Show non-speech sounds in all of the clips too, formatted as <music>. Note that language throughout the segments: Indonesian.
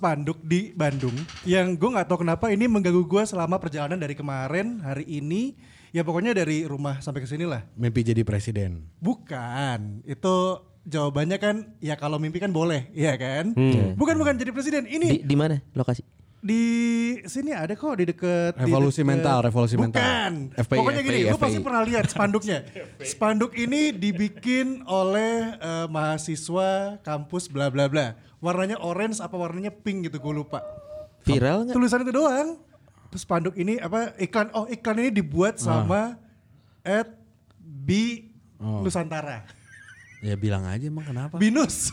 Spanduk di Bandung yang gue nggak tahu kenapa ini mengganggu gue selama perjalanan dari kemarin hari ini ya pokoknya dari rumah sampai ke sini lah. Mimpi jadi presiden. Bukan itu jawabannya kan ya kalau mimpi kan boleh ya kan. Bukan bukan jadi presiden Di, ini di mana lokasi? Di sini ada kok di deket di Revolusi deket- mental, revolusi mental. Bukan. FPI, Pokoknya gini, FPI, lu pasti FPI. pernah lihat spanduknya. <laughs> Spanduk ini dibikin oleh eh, mahasiswa kampus bla bla bla. Warnanya orange apa warnanya pink gitu gue lupa. Viral nggak? Tulisan itu doang. Terus spanduk ini apa iklan oh iklan ini dibuat sama at B Nusantara. Ya bilang aja emang kenapa? Binus.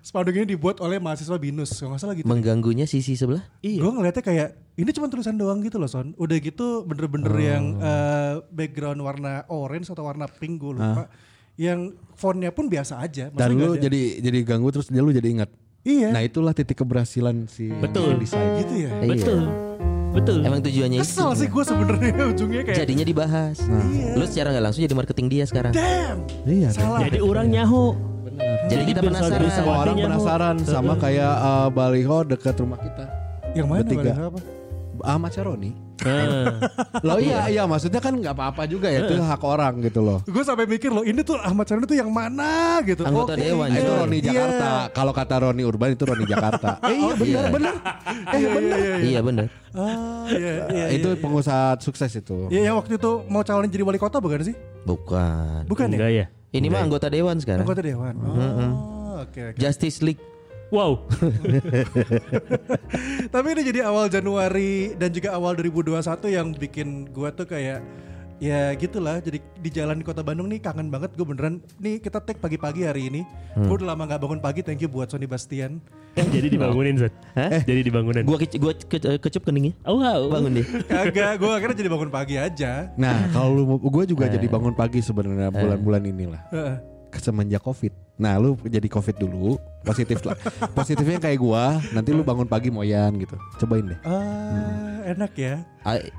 Spanduk ini dibuat oleh mahasiswa Binus, kalau nggak salah gitu. Mengganggunya sisi sebelah? Gue ngeliatnya kayak ini cuma tulisan doang gitu loh Son. Udah gitu bener-bener yang eh, background warna orange atau warna pink gue lupa. Yang fontnya pun biasa aja. Maksudnya Dan lu ada- jadi jadi ganggu terus dia lu jadi ingat. Iya. Nah itulah titik keberhasilan si Betul. desain. gitu ya. Iya. Betul. Betul. Emang tujuannya itu. Kesel sih gue sebenarnya <laughs> ujungnya kayak Jadinya dibahas. Lu secara nggak langsung jadi marketing dia sekarang. damn. Iya. Salah. Jadi orang nyaho. Jadi kita bersama- penasaran. Semua orang penasaran Bu. sama kayak uh, baliho dekat rumah kita. Yang mana Bertiga. Bang? apa? Ahmad Syaroni. Ah. Loh iya iya maksudnya kan nggak apa-apa juga ya itu hak orang gitu loh. Gue sampai mikir loh ini tuh Ahmad Syaroni tuh yang mana gitu. Anggota Oke, dewan, Nah, itu Iya. Roni Jakarta. Kalau kata Roni Urban itu Roni Jakarta. <laughs> eh iya benar Iya. benar. <laughs> Eh benar. Iya bener. Ah, iya, iya, itu iya. pengusaha sukses itu. Iya yang waktu itu mau calonin jadi wali kota bukan sih? Bukan. Bukan ya? Enggak ya? Ini mah anggota dewan sekarang. Anggota dewan. Oh, oke oke. Justice League. Wow. <laughs> Tapi ini jadi awal Januari dan juga awal 2021 yang bikin gua tuh kayak ya gitulah jadi di jalan di kota Bandung nih kangen banget gue beneran nih kita take pagi-pagi hari ini gue udah lama nggak bangun pagi thank you buat Sony Bastian Eh, jadi dibangunin Zat. Hah? Jadi dibangunin. Gua ke, gua ke- kecup keningnya. Oh, wow. Bangun deh. <laughs> kagak gue akhirnya jadi bangun pagi aja Nah, kalau gue juga jadi bangun pagi sebenarnya bulan-bulan inilah. Heeh. Semenjak Covid. Nah, lu jadi Covid dulu, positif lah. <laughs> Positifnya kayak gua, nanti lu bangun pagi moyan gitu. Cobain deh. ah enak ya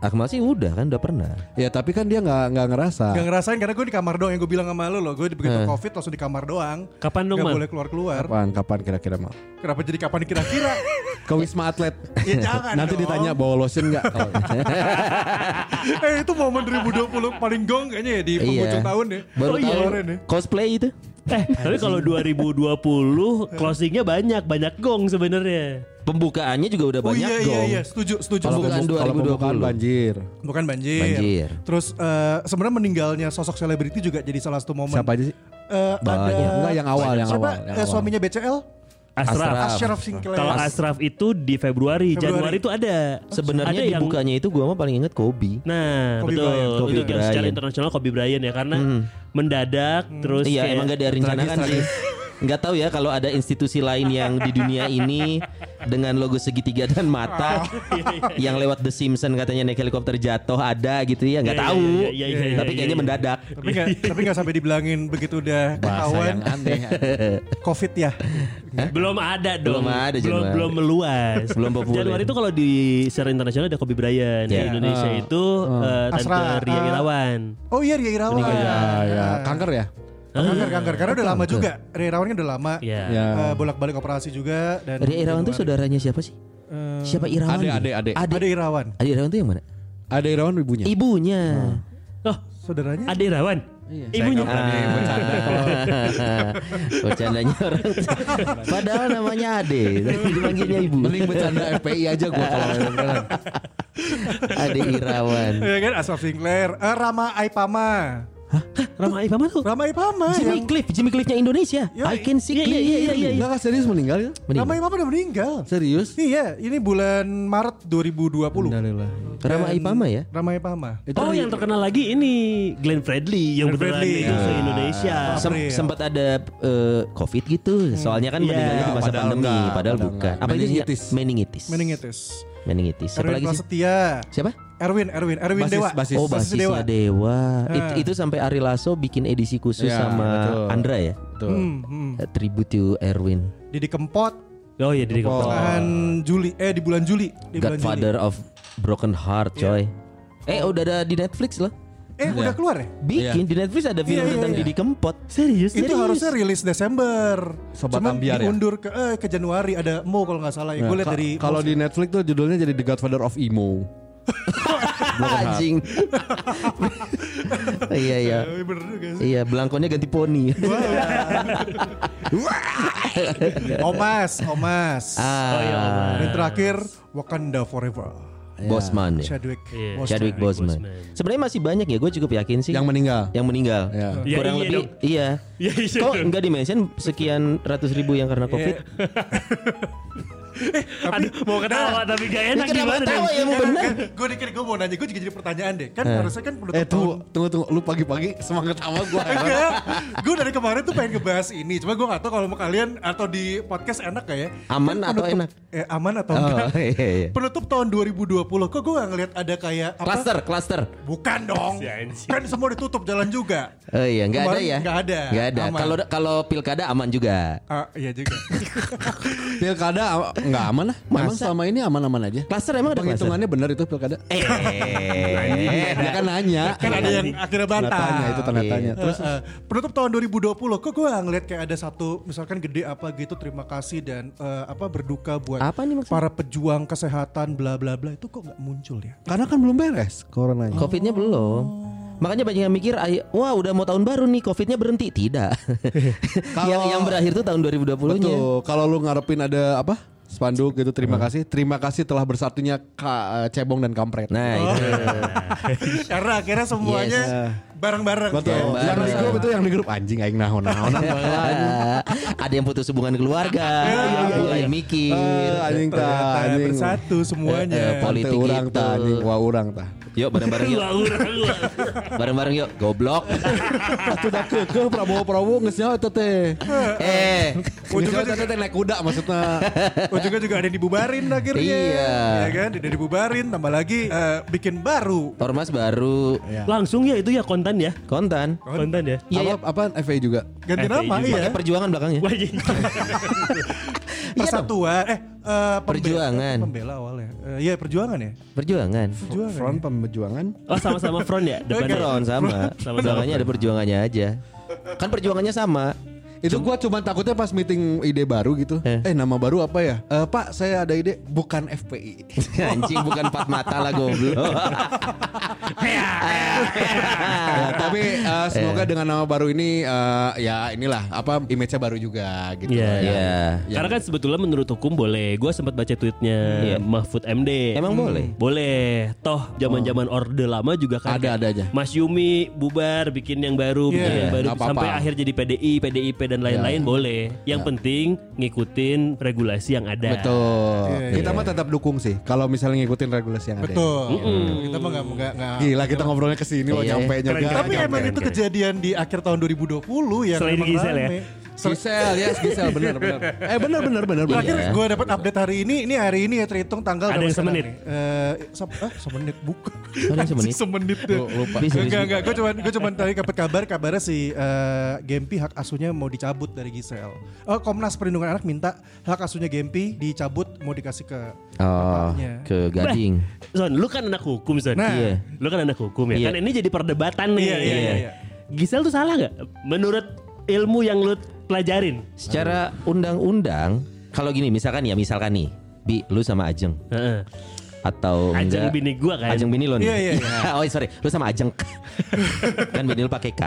Akmal sih udah kan udah pernah. Ya, tapi kan dia nggak nggak ngerasa. Gak ngerasain karena gue di kamar doang yang gue bilang sama lu loh gue begitu covid langsung di kamar doang Kapan dong, Gak Man? boleh keluar-keluar Kapan kapan kira-kira mal? Kenapa jadi kapan kira-kira <laughs> Ke Wisma Atlet. Ya jangan nanti dong. ditanya bawa lotion nggak? Oh, <laughs> Eh itu momen 2020 paling gong kayaknya ya di penghujung tahun ya Baru Oh, iya. tahu Kemarin ya. cosplay itu. Eh, tapi kalau 2020 <laughs> closingnya banyak, banyak gong sebenarnya. Pembukaannya juga udah Oh banyak iya iya dong. iya setuju setuju Kalau Pembukaan setuju. pembukaan- kalau 2020. pembukaan banjir. Bukan banjir. Banjir. Terus eh, sebenarnya meninggalnya sosok selebriti juga jadi salah satu momen. Siapa aja sih? Eh, ada. Enggak, yang awal, yang siapa? awal, yang Eh, awal. suaminya BCL? Asraf. Asraf. Ashraf. Kalau Asraf itu di Februari, Februari. Januari itu ada. Sebenarnya ada yang dibukanya itu gua mah paling inget Kobe. Nah, Kobe betul. Bryant. Kobe itu yang secara internasional Kobe Bryant ya karena mendadak terus Iya kayak- emang gak direncanakan tragis, sih. Nggak tahu ya kalau ada institusi lain yang di dunia ini <laughs> dengan logo segitiga dan mata <laughs> yang lewat The Simpsons katanya naik helikopter jatuh ada gitu ya nggak Iya, tahu. iya, iya, Tapi kayaknya mendadak. tapi nggak <laughs> tapi nggak sampai dibilangin begitu udah ketahuan aneh. <laughs> covid ya. belum ada dong. Belum ada belum belum meluas. Belum populer. Januari itu kalau di secara internasional ada Kobe Bryant. Di. Indonesia Ah. itu eh, Tante Ria ah. Irawan. Oh iya Ria Irawan. Ya, ya. Kanker ya? Kanker kanker karena udah lama juga. Ria Irawan kan udah lama. Iya. Ya. Eh, bolak-balik operasi juga dan Ria Irawan tuh saudaranya siapa sih? Eh, Siapa Irawan? Ade, ade, ade. Ade. ada Irawan. Ade Irawan tuh yang mana? Ada Irawan ibunya. Ibunya. Oh, Saudaranya? ada Irawan. Ibunya. <laughs> Bercandanya orang. Padahal namanya Ade, tapi dipanggilnya ibu. Mending bercanda FPI aja gua kalau <laughs> beneran. Ade Irawan. Ya kan Asaf Sinclair, Eh, Rama Aipama. Rama Aif apa tuh? Rama Aipama Jimmy yang Cliff, Jimmy Cliffnya Indonesia. Ya, I can see iya, iya, iya, iya, iya. Enggak kan serius meninggal ya? Rama Aipama udah meninggal. Serius? Iya, ini bulan Maret 2020. Innalillah. Rama Ipama ya? Rama Aipama. Oh, yang terkenal lagi ini Glenn Fredly yang Glenn beneran Fredly. itu se Ya. Indonesia. Sem- April. sempat ada eh, COVID gitu. Soalnya kan Iya. meninggalnya di masa Padahal pandemi, enggak, padahal padahal bukan. Apa itu? Meningitis. Meningitis. Meningitis. Meningitis. Siapa Erwin lagi sih? Prasetya. Siapa? Erwin, Erwin, Erwin Basis- Dewa. basis. Oh Basis basisnya Dewa. Ah. It- itu sampai Ari Lasso bikin edisi khusus Ya, sama betul. Andra ya. Tuh. Hmm, hmm. A Tribute to Erwin. Didi Kempot, Oh iya dari Oh. pertengahan Juli, eh di bulan Juli, di bulan Godfather of Broken Heart, coy. Eh udah ada di Netflix loh. Juli. Eh udah keluar ya? Bikin di Netflix ada film Iya, iya, tentang iya. Didi Kempot. Serius? Itu harusnya rilis Desember. Sobat Cuman Ambiar ya? diundur ke eh, ke Januari ada Mo kalau nggak salah ya. Nah, Gue lihat dari kalau di Netflix tuh judulnya jadi The Godfather of Emo. Anjing. <laughs> iya iya. Bener juga sih. Iya, belangkonya ganti poni. <laughs> <laughs> Omas, Omas. ah, Dan terakhir Wakanda Forever. Bosman ya. Chadwick. Iya. Boseman. Chadwick Boseman. Sebenarnya masih banyak ya, gue cukup yakin sih. Yang meninggal. yang meninggal. Ya. Ya, Kurang iya lebih dong. iya. Iya, iya Kok enggak di-mention sekian ratus ribu yang karena Covid? Aduh, mau ketawa tapi gak enak kenapa gimana dong? ya mau bener? Gue dikit gue mau nanya, gue juga jadi pertanyaan deh. Kan harusnya kan penutup Eh tahun. tunggu, tunggu, tunggu. Lu pagi-pagi semangat sama gue. <laughs> Enggak, gue dari kemarin tuh pengen ngebahas ini. Cuma gue gak tahu kalau mau kalian atau di podcast enak gak ya. Aman Kan atau penutup- enak? Eh aman atau Oh, enggak? iya, iya. Penutup tahun 2020, kok gue gak ngeliat ada kayak apa? Cluster, cluster. Bukan dong. Kan semua ditutup jalan juga. Oh iya, nggak ada ya? nggak ada. Nggak ada. Kalau kalau pilkada aman juga. Ah, iya juga. <laughs> Pilkada am- nggak aman lah. Memang Masa? selama ini aman-aman aja. Cluster emang ada? Penghitungannya benar itu pilkada. Eh, <laughs> Dia kan nanya. kan ada yang akhirnya bantah. tanya itu tanda tanya. Terus eh, penutup tahun 2020 kok gue ngeliat kayak ada satu misalkan gede apa gitu terima kasih dan eh, apa berduka buat Apa nih maksudnya? para pejuang kesehatan bla bla bla itu kok nggak muncul ya? Karena kan belum beres coronanya. Covidnya belum. Makanya banyak yang mikir, "Ay, wah udah mau tahun baru nih, Covidnya berhenti. Tidak. <laughs> yang yang berakhir tuh tahun 2020-nya. Betul. Kalau lu ngarepin ada apa? Spanduk gitu terima kasih. Terima kasih telah bersatunya Ka- Cebong dan Kampret. Nah, itu. <laughs> Karena akhirnya semuanya bareng-bareng. Betul. ya. Yang di grup itu yang di grup anjing aing naon-naon. <laughs> ada yang putus hubungan keluarga, mulai mikir. Eh, anjing Ternyata anjing. bersatu semuanya. Tante politik urang itu. tah anjing. Wah urang tah. Yuk bareng-bareng yuk. <laughs> Bareng-bareng yuk. Goblok. <laughs> Atuh da keukeuh Prabowo Prabowo geus nyawa eta teh. eh, nyawa eta teh naik kuda maksudnya. Ujungnya juga ada yang dibubarin akhirnya. Iya. Ya kan, udah dibubarin tambah lagi bikin baru. Ormas baru Langsung ya itu ya konten ya. kontan. Konten ya. Iya, Apa apa FA juga. Ganti FPI nama juga. iya. Pakai perjuangan belakangnya. Wah, iya. <laughs> Persatuan eh eh, pembe- Perjuangan. Pembela awalnya. Eh, Iya, perjuangan ya. Perjuangan. Perjuangan. Front ya? pembejuangan. Oh sama-sama front ya depannya. Front sama. Sama-sama Perjuangannya ada perjuangannya aja. Kan perjuangannya sama. Itu gua cuma takutnya pas meeting ide baru gitu. Eh. Eh, nama baru apa ya? Eh, Pak, saya ada ide bukan FPI. <laughs> Anjing bukan empat mata lah goblok. <laughs> Ya, tapi eh, semoga dengan nama baru ini eh, ya inilah apa image-nya baru juga gitu. Iya. ya. Iya. Ya. Karena kan sebetulnya menurut hukum boleh. Gue sempat baca tweetnya Iya. Mahfud MD. Emang boleh? Boleh. Toh zaman-zaman orde lama juga kan. Ada, ada aja. Mas Yumi bubar bikin yang baru, bikin Iya, yang baru sampai akhir jadi PDI, PDIP dan lain-lain boleh. Yang Ya. penting ngikutin regulasi yang ada. Betul. Iya, kita mah tetap dukung sih kalau misalnya ngikutin regulasi yang ada. Betul. Kita mah nggak nggak nggak. Gila kita ngobrolnya ke sini mau Iya. nyampe juga. Tapi emang itu kejadian di akhir tahun 2020 yang Selain Gisel ya? Gisel, ya Gisel benar benar. Eh benar benar benar benar. Terakhir Iya. gue dapat update hari ini, ini hari ini ya terhitung tanggal Ada yang sekarang semenit? nih? Eh, se- ah, semenit bukan. Ada yang semenit? <laughs> semenit tuh. Lupa. Bisa, bisa. Enggak enggak, gue cuman gue cuman tadi dapat kabar kabarnya si eh, Gempi hak asuhnya mau dicabut dari Gisel. Oh, Komnas Perlindungan Anak minta hak asuhnya Gempi dicabut mau dikasih ke Oh, ke Gading. Son, lu kan anak hukum, Son. Nah. Iya. Lu kan anak hukum ya. Iya. Kan ini jadi perdebatan nih. Iya, iya, iya, iya. Gisel tuh salah nggak? Menurut ilmu yang lu pelajarin. Secara undang-undang, kalau gini misalkan ya, misalkan nih, Bi, lu sama Ajeng Heeh. atau Ajeng enggak bini gua kan. Ajeng bini lo nih. Iya, iya, iya. <laughs> oh sorry, lu sama Ajeng. <laughs> kan bini lu pakai K.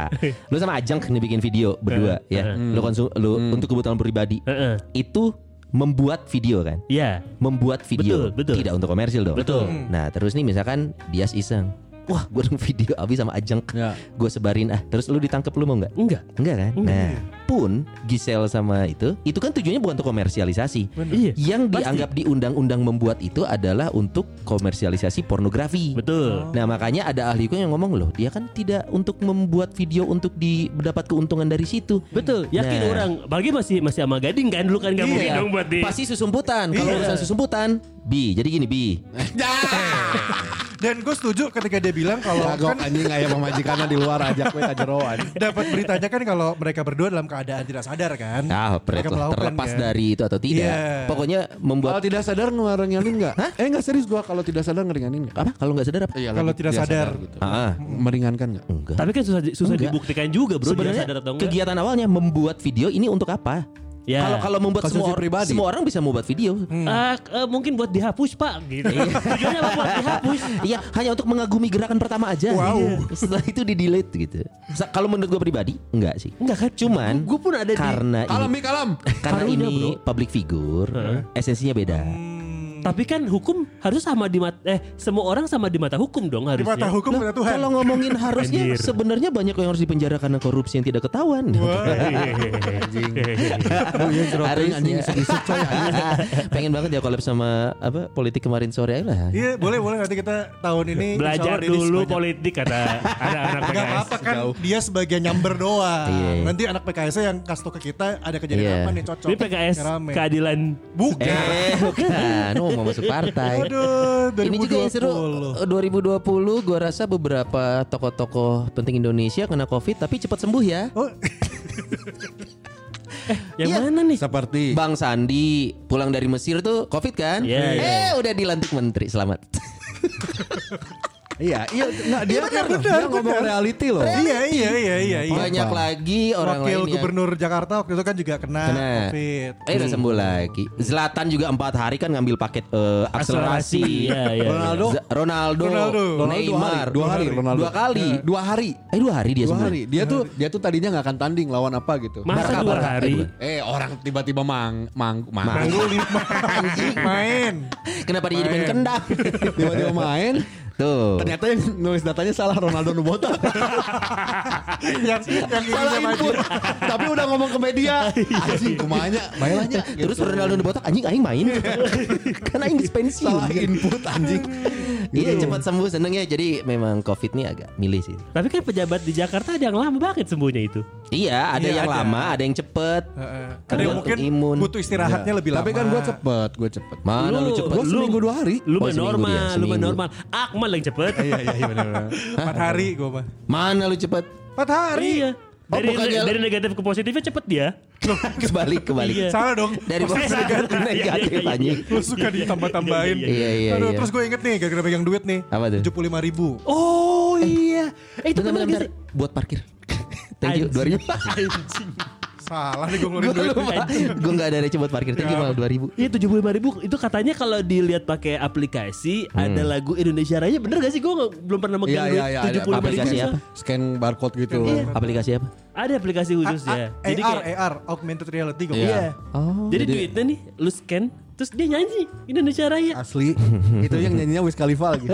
Lu sama Ajeng nih bikin video berdua ya. Lu konsum lu untuk kebutuhan pribadi. Heeh. Itu membuat video kan. Iya. Membuat video Betul, betul. tidak untuk komersil dong. Betul. Nah, terus nih misalkan Dias iseng. Wah, gue dong video Abi sama Ajeng. Ya. Gue sebarin ah. Terus lu ditangkap lu mau nggak? Enggak. Enggak kan? Nah, pun Gisel sama itu, itu kan tujuannya bukan untuk komersialisasi. Iya. Yang Pasti. dianggap di undang-undang membuat itu adalah untuk komersialisasi pornografi. Betul. Nah makanya ada ahli hukum yang ngomong loh, dia kan tidak untuk membuat video untuk mendapat keuntungan dari situ. Betul, yakin Nah. orang. Apalagi masih masih sama gading kan dulu kan gak mungkin Iya, dong buat di pasti susumputan. Kalau Iya. urusan susumputan, bi. Jadi gini bi. <laughs> Dan gue setuju ketika dia bilang kalau Kagok kan anjing aya pemajikanna di luar ajak jero anjing. <laughs> dapat beritanya kan kalau mereka berdua dalam keadaan tidak sadar kan. Ah, Pret Mereka lah, melakukan, terlepas kan. dari itu atau tidak. Iya. Pokoknya Kalau membuat tidak sadar ngeringanin enggak? Eh enggak serius gua kalau tidak sadar ngeringanin enggak? apa? Kalau nggak sadar apa? Iya, Kalau tidak sadar. gitu. Ah, Meringankan enggak? enggak. Tapi kan susah susah Enggak. dibuktikan juga bro. Sebenarnya sadar atau enggak. kegiatan awalnya membuat video ini untuk apa? Ya. Kalau kalau membuat Konsumsi semua pribadi. semua orang bisa membuat video. Ah, eh, mungkin buat dihapus pak gitu. Tujuannya apa buat dihapus? <laughs> Iya, hanya untuk mengagumi gerakan pertama aja. Wow. Iya. Setelah itu di delete gitu. Kalau menurut gue pribadi, enggak sih. Enggak kan? Cuman Gue pun ada di karena Kalam ini mi kalam. karena ini bro. public figure, esensinya beda. Tapi kan hukum harus sama di mata eh semua orang sama di mata hukum dong Di harusnya. mata hukum ada Tuhan. kalau ngomongin harusnya sebenarnya banyak yang harus dipenjara karena korupsi yang tidak ketahuan. <laughs> Harusnya anjing sedisuk coy. Pengen banget ya collab sama apa politik kemarin sore lah. Iya boleh boleh nanti kita tahun ini Belajar dulu politik kata ada anak Gak PKS. apa-apa kan dia sebagai nyamber doang. Iya, iya. Nanti anak PKS yang kasih ke kita ada kejadian Iya. apa nih cocok. Ini PKS keadilan Bukan. Eh, bukan. <laughs> Mau masuk partai. Aduh, 2020. Ini juga yang seru 2020 gua rasa beberapa tokoh-tokoh penting Indonesia kena Covid tapi cepat sembuh ya. Oh, <laughs> yang Iya. mana nih? Seperti Bang Sandi pulang dari Mesir tuh Covid kan? Iya, iya. Eh, udah dilantik menteri. Selamat. <laughs> Iya, iya enggak dia benar, dia benar, ngomong benar. reality loh. iya iya iya iya. iya. Banyak lagi orang Wakil lain yang Gubernur Jakarta waktu itu kan juga kena, kena. Covid. Eh udah sembuh lagi. Zlatan juga empat hari kan ngambil paket eh, akselerasi. Iya, iya. Ronaldo. Z- Ronaldo, Ronaldo. Neymar, dua hari, Ronaldo. dua kali. Dua hari. Eh dua hari dia Dua sembuh. hari. Dia tuh dia tuh tadinya nggak akan tanding lawan apa gitu. Masa dua hari? Eh orang tiba-tiba mang mang mang. Manggu lima <laughs> main. Kenapa dia jadi main kendang? Tiba-tiba main. <laughs> Tuh. Ternyata yang nulis datanya salah Ronaldo Nubota. <laughs> yang yang salah input. Tapi udah ngomong ke media. <laughs> Anjing kumanya, bailahnya. Terus Ronaldo botak anjing aing main. <laughs> kan aing geus pensiun. salah input anjing. Iya cepat sembuh seneng ya. Jadi memang Covid nih agak milih sih. Tapi kan pejabat di Jakarta ada yang lama banget sembuhnya itu. Iya, ada Iya, yang ada. lama, ada yang cepet. Heeh. Ada Ada yang mungkin imun. butuh istirahatnya lebih lama. Tapi kan gue cepet, gue cepet. Mana lu, cepet? Gua seminggu dua hari. Lu Oh, mah seminggu normal, dia, lu normal. Akmal yang cepet. Iya iya iya benar. Empat hari gue mah. Mana lu cepet? Empat hari. Iya. Oh, Dari, bukannya- dari negatif ke positifnya cepet dia. kebalik, <laughs> kebalik. Iya. Salah dong. Dari positif ke negatif Iya, iya, iya. anjing. Lu suka ditambah-tambahin. Iya, iya, Aduh, iya. terus gue inget nih gara-gara pegang duit nih. Apa tuh? 75 ribu. Oh iya. Eh, itu benar bentar. Buat parkir. <laughs> Thank you, Anjing. <laughs> 2000. Salah nih gue ngeluarin duit. Gue gak ada receh buat parkir. Thank you mal 2000. Iya tujuh puluh ribu itu katanya kalau dilihat pakai aplikasi ada lagu Indonesia Raya bener gak sih gue belum pernah megang Iya, duit iya, iya, tujuh puluh ribu aplikasi apa? Scan barcode gitu. Aplikasi apa? ada aplikasi khususnya A- jadi AR, kayak AR, augmented reality gue. Iya. iya Oh. jadi duitnya nih lu scan terus dia nyanyi Indonesia Raya Asli. <laughs> itu yang nyanyinya Wiz Khalifa lagi.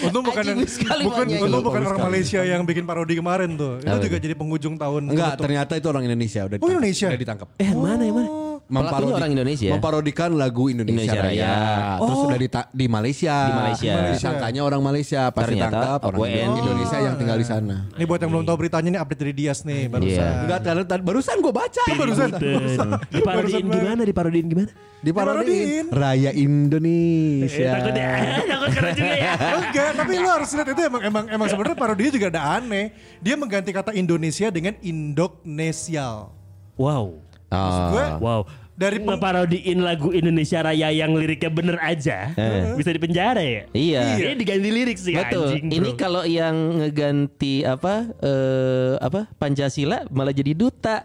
Untung bukan yang- bukan untung bukan orang. Malaysia yang bikin parodi kemarin tuh. Itu juga jadi penghujung tahun. Enggak, ternyata itu orang Indonesia udah Oh, Indonesia? Udah ditangkap. eh mana yang mana Pelakunya orang Indonesia. Memparodikan lagu Indonesia, Indonesia Raya. Raya. Terus udah di, di Malaysia. Di Malaysia. Disangkanya orang Malaysia, pas ditangkap orang WNI. Indonesia yang tinggal di sana. Ini buat yang belum tahu beritanya nih update dari Dias nih barusan. Iya. Enggak, tadi- tadi- barusan gue baca. barusan. Punten. <laughs> diparodiin Barusan gimana diparodiin gimana Diparodiin. Diparodiin. Raya eh, Indonesia. <laughs> takut ya takut keren juga ya Enggak, tapi lu harus lihat itu emang emang emang sebenarnya parodinya juga ada aneh. Dia mengganti kata Indonesia dengan Indonesial. wow Maksud gue Ah. wow Dari peng- ngeparodiin lagu Indonesia Raya yang liriknya bener aja bisa dipenjara ya Iya. Ini diganti lirik sih Betul. anjing Ini kalau yang ngeganti apa eh apa Pancasila malah jadi duta.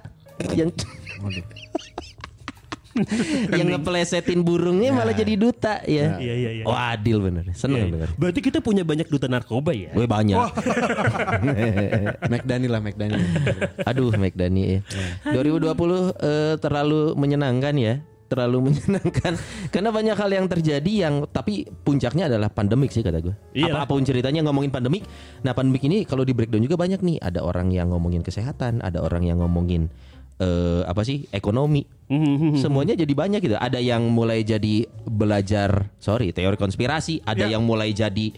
yang yang ngeplesetin burungnya malah jadi duta ya. Iya, iya, iya. Wah, adil bener. Iya, Seneng iya. denger. Berarti kita punya banyak duta narkoba ya Gue banyak. <laughs> McDani lah McDani. Aduh, McDani ya. 2020 eh, terlalu menyenangkan ya. Terlalu menyenangkan <laughs> karena banyak hal yang terjadi yang tapi puncaknya adalah pandemik sih kata gue. Iyalah. Apa pun ceritanya ngomongin pandemik. Nah, pandemik ini kalau di breakdown juga banyak nih. Ada orang yang ngomongin kesehatan, ada orang yang ngomongin eh, apa sih? ekonomi. Semuanya jadi banyak gitu. Ada yang mulai jadi belajar, sorry, teori konspirasi, ada yang mulai jadi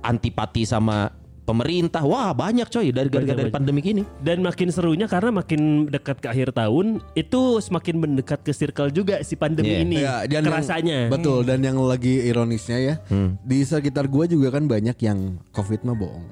antipati sama pemerintah. Wah, banyak coy dari gara-gara dari pandemi ini. Dan makin serunya karena makin dekat ke akhir tahun itu semakin mendekat ke circle juga si pandemi Iya. ini Ya, dan yang- kerasanya. betul dan yang lagi ironisnya ya di sekitar gua juga kan banyak yang covid mah bohong.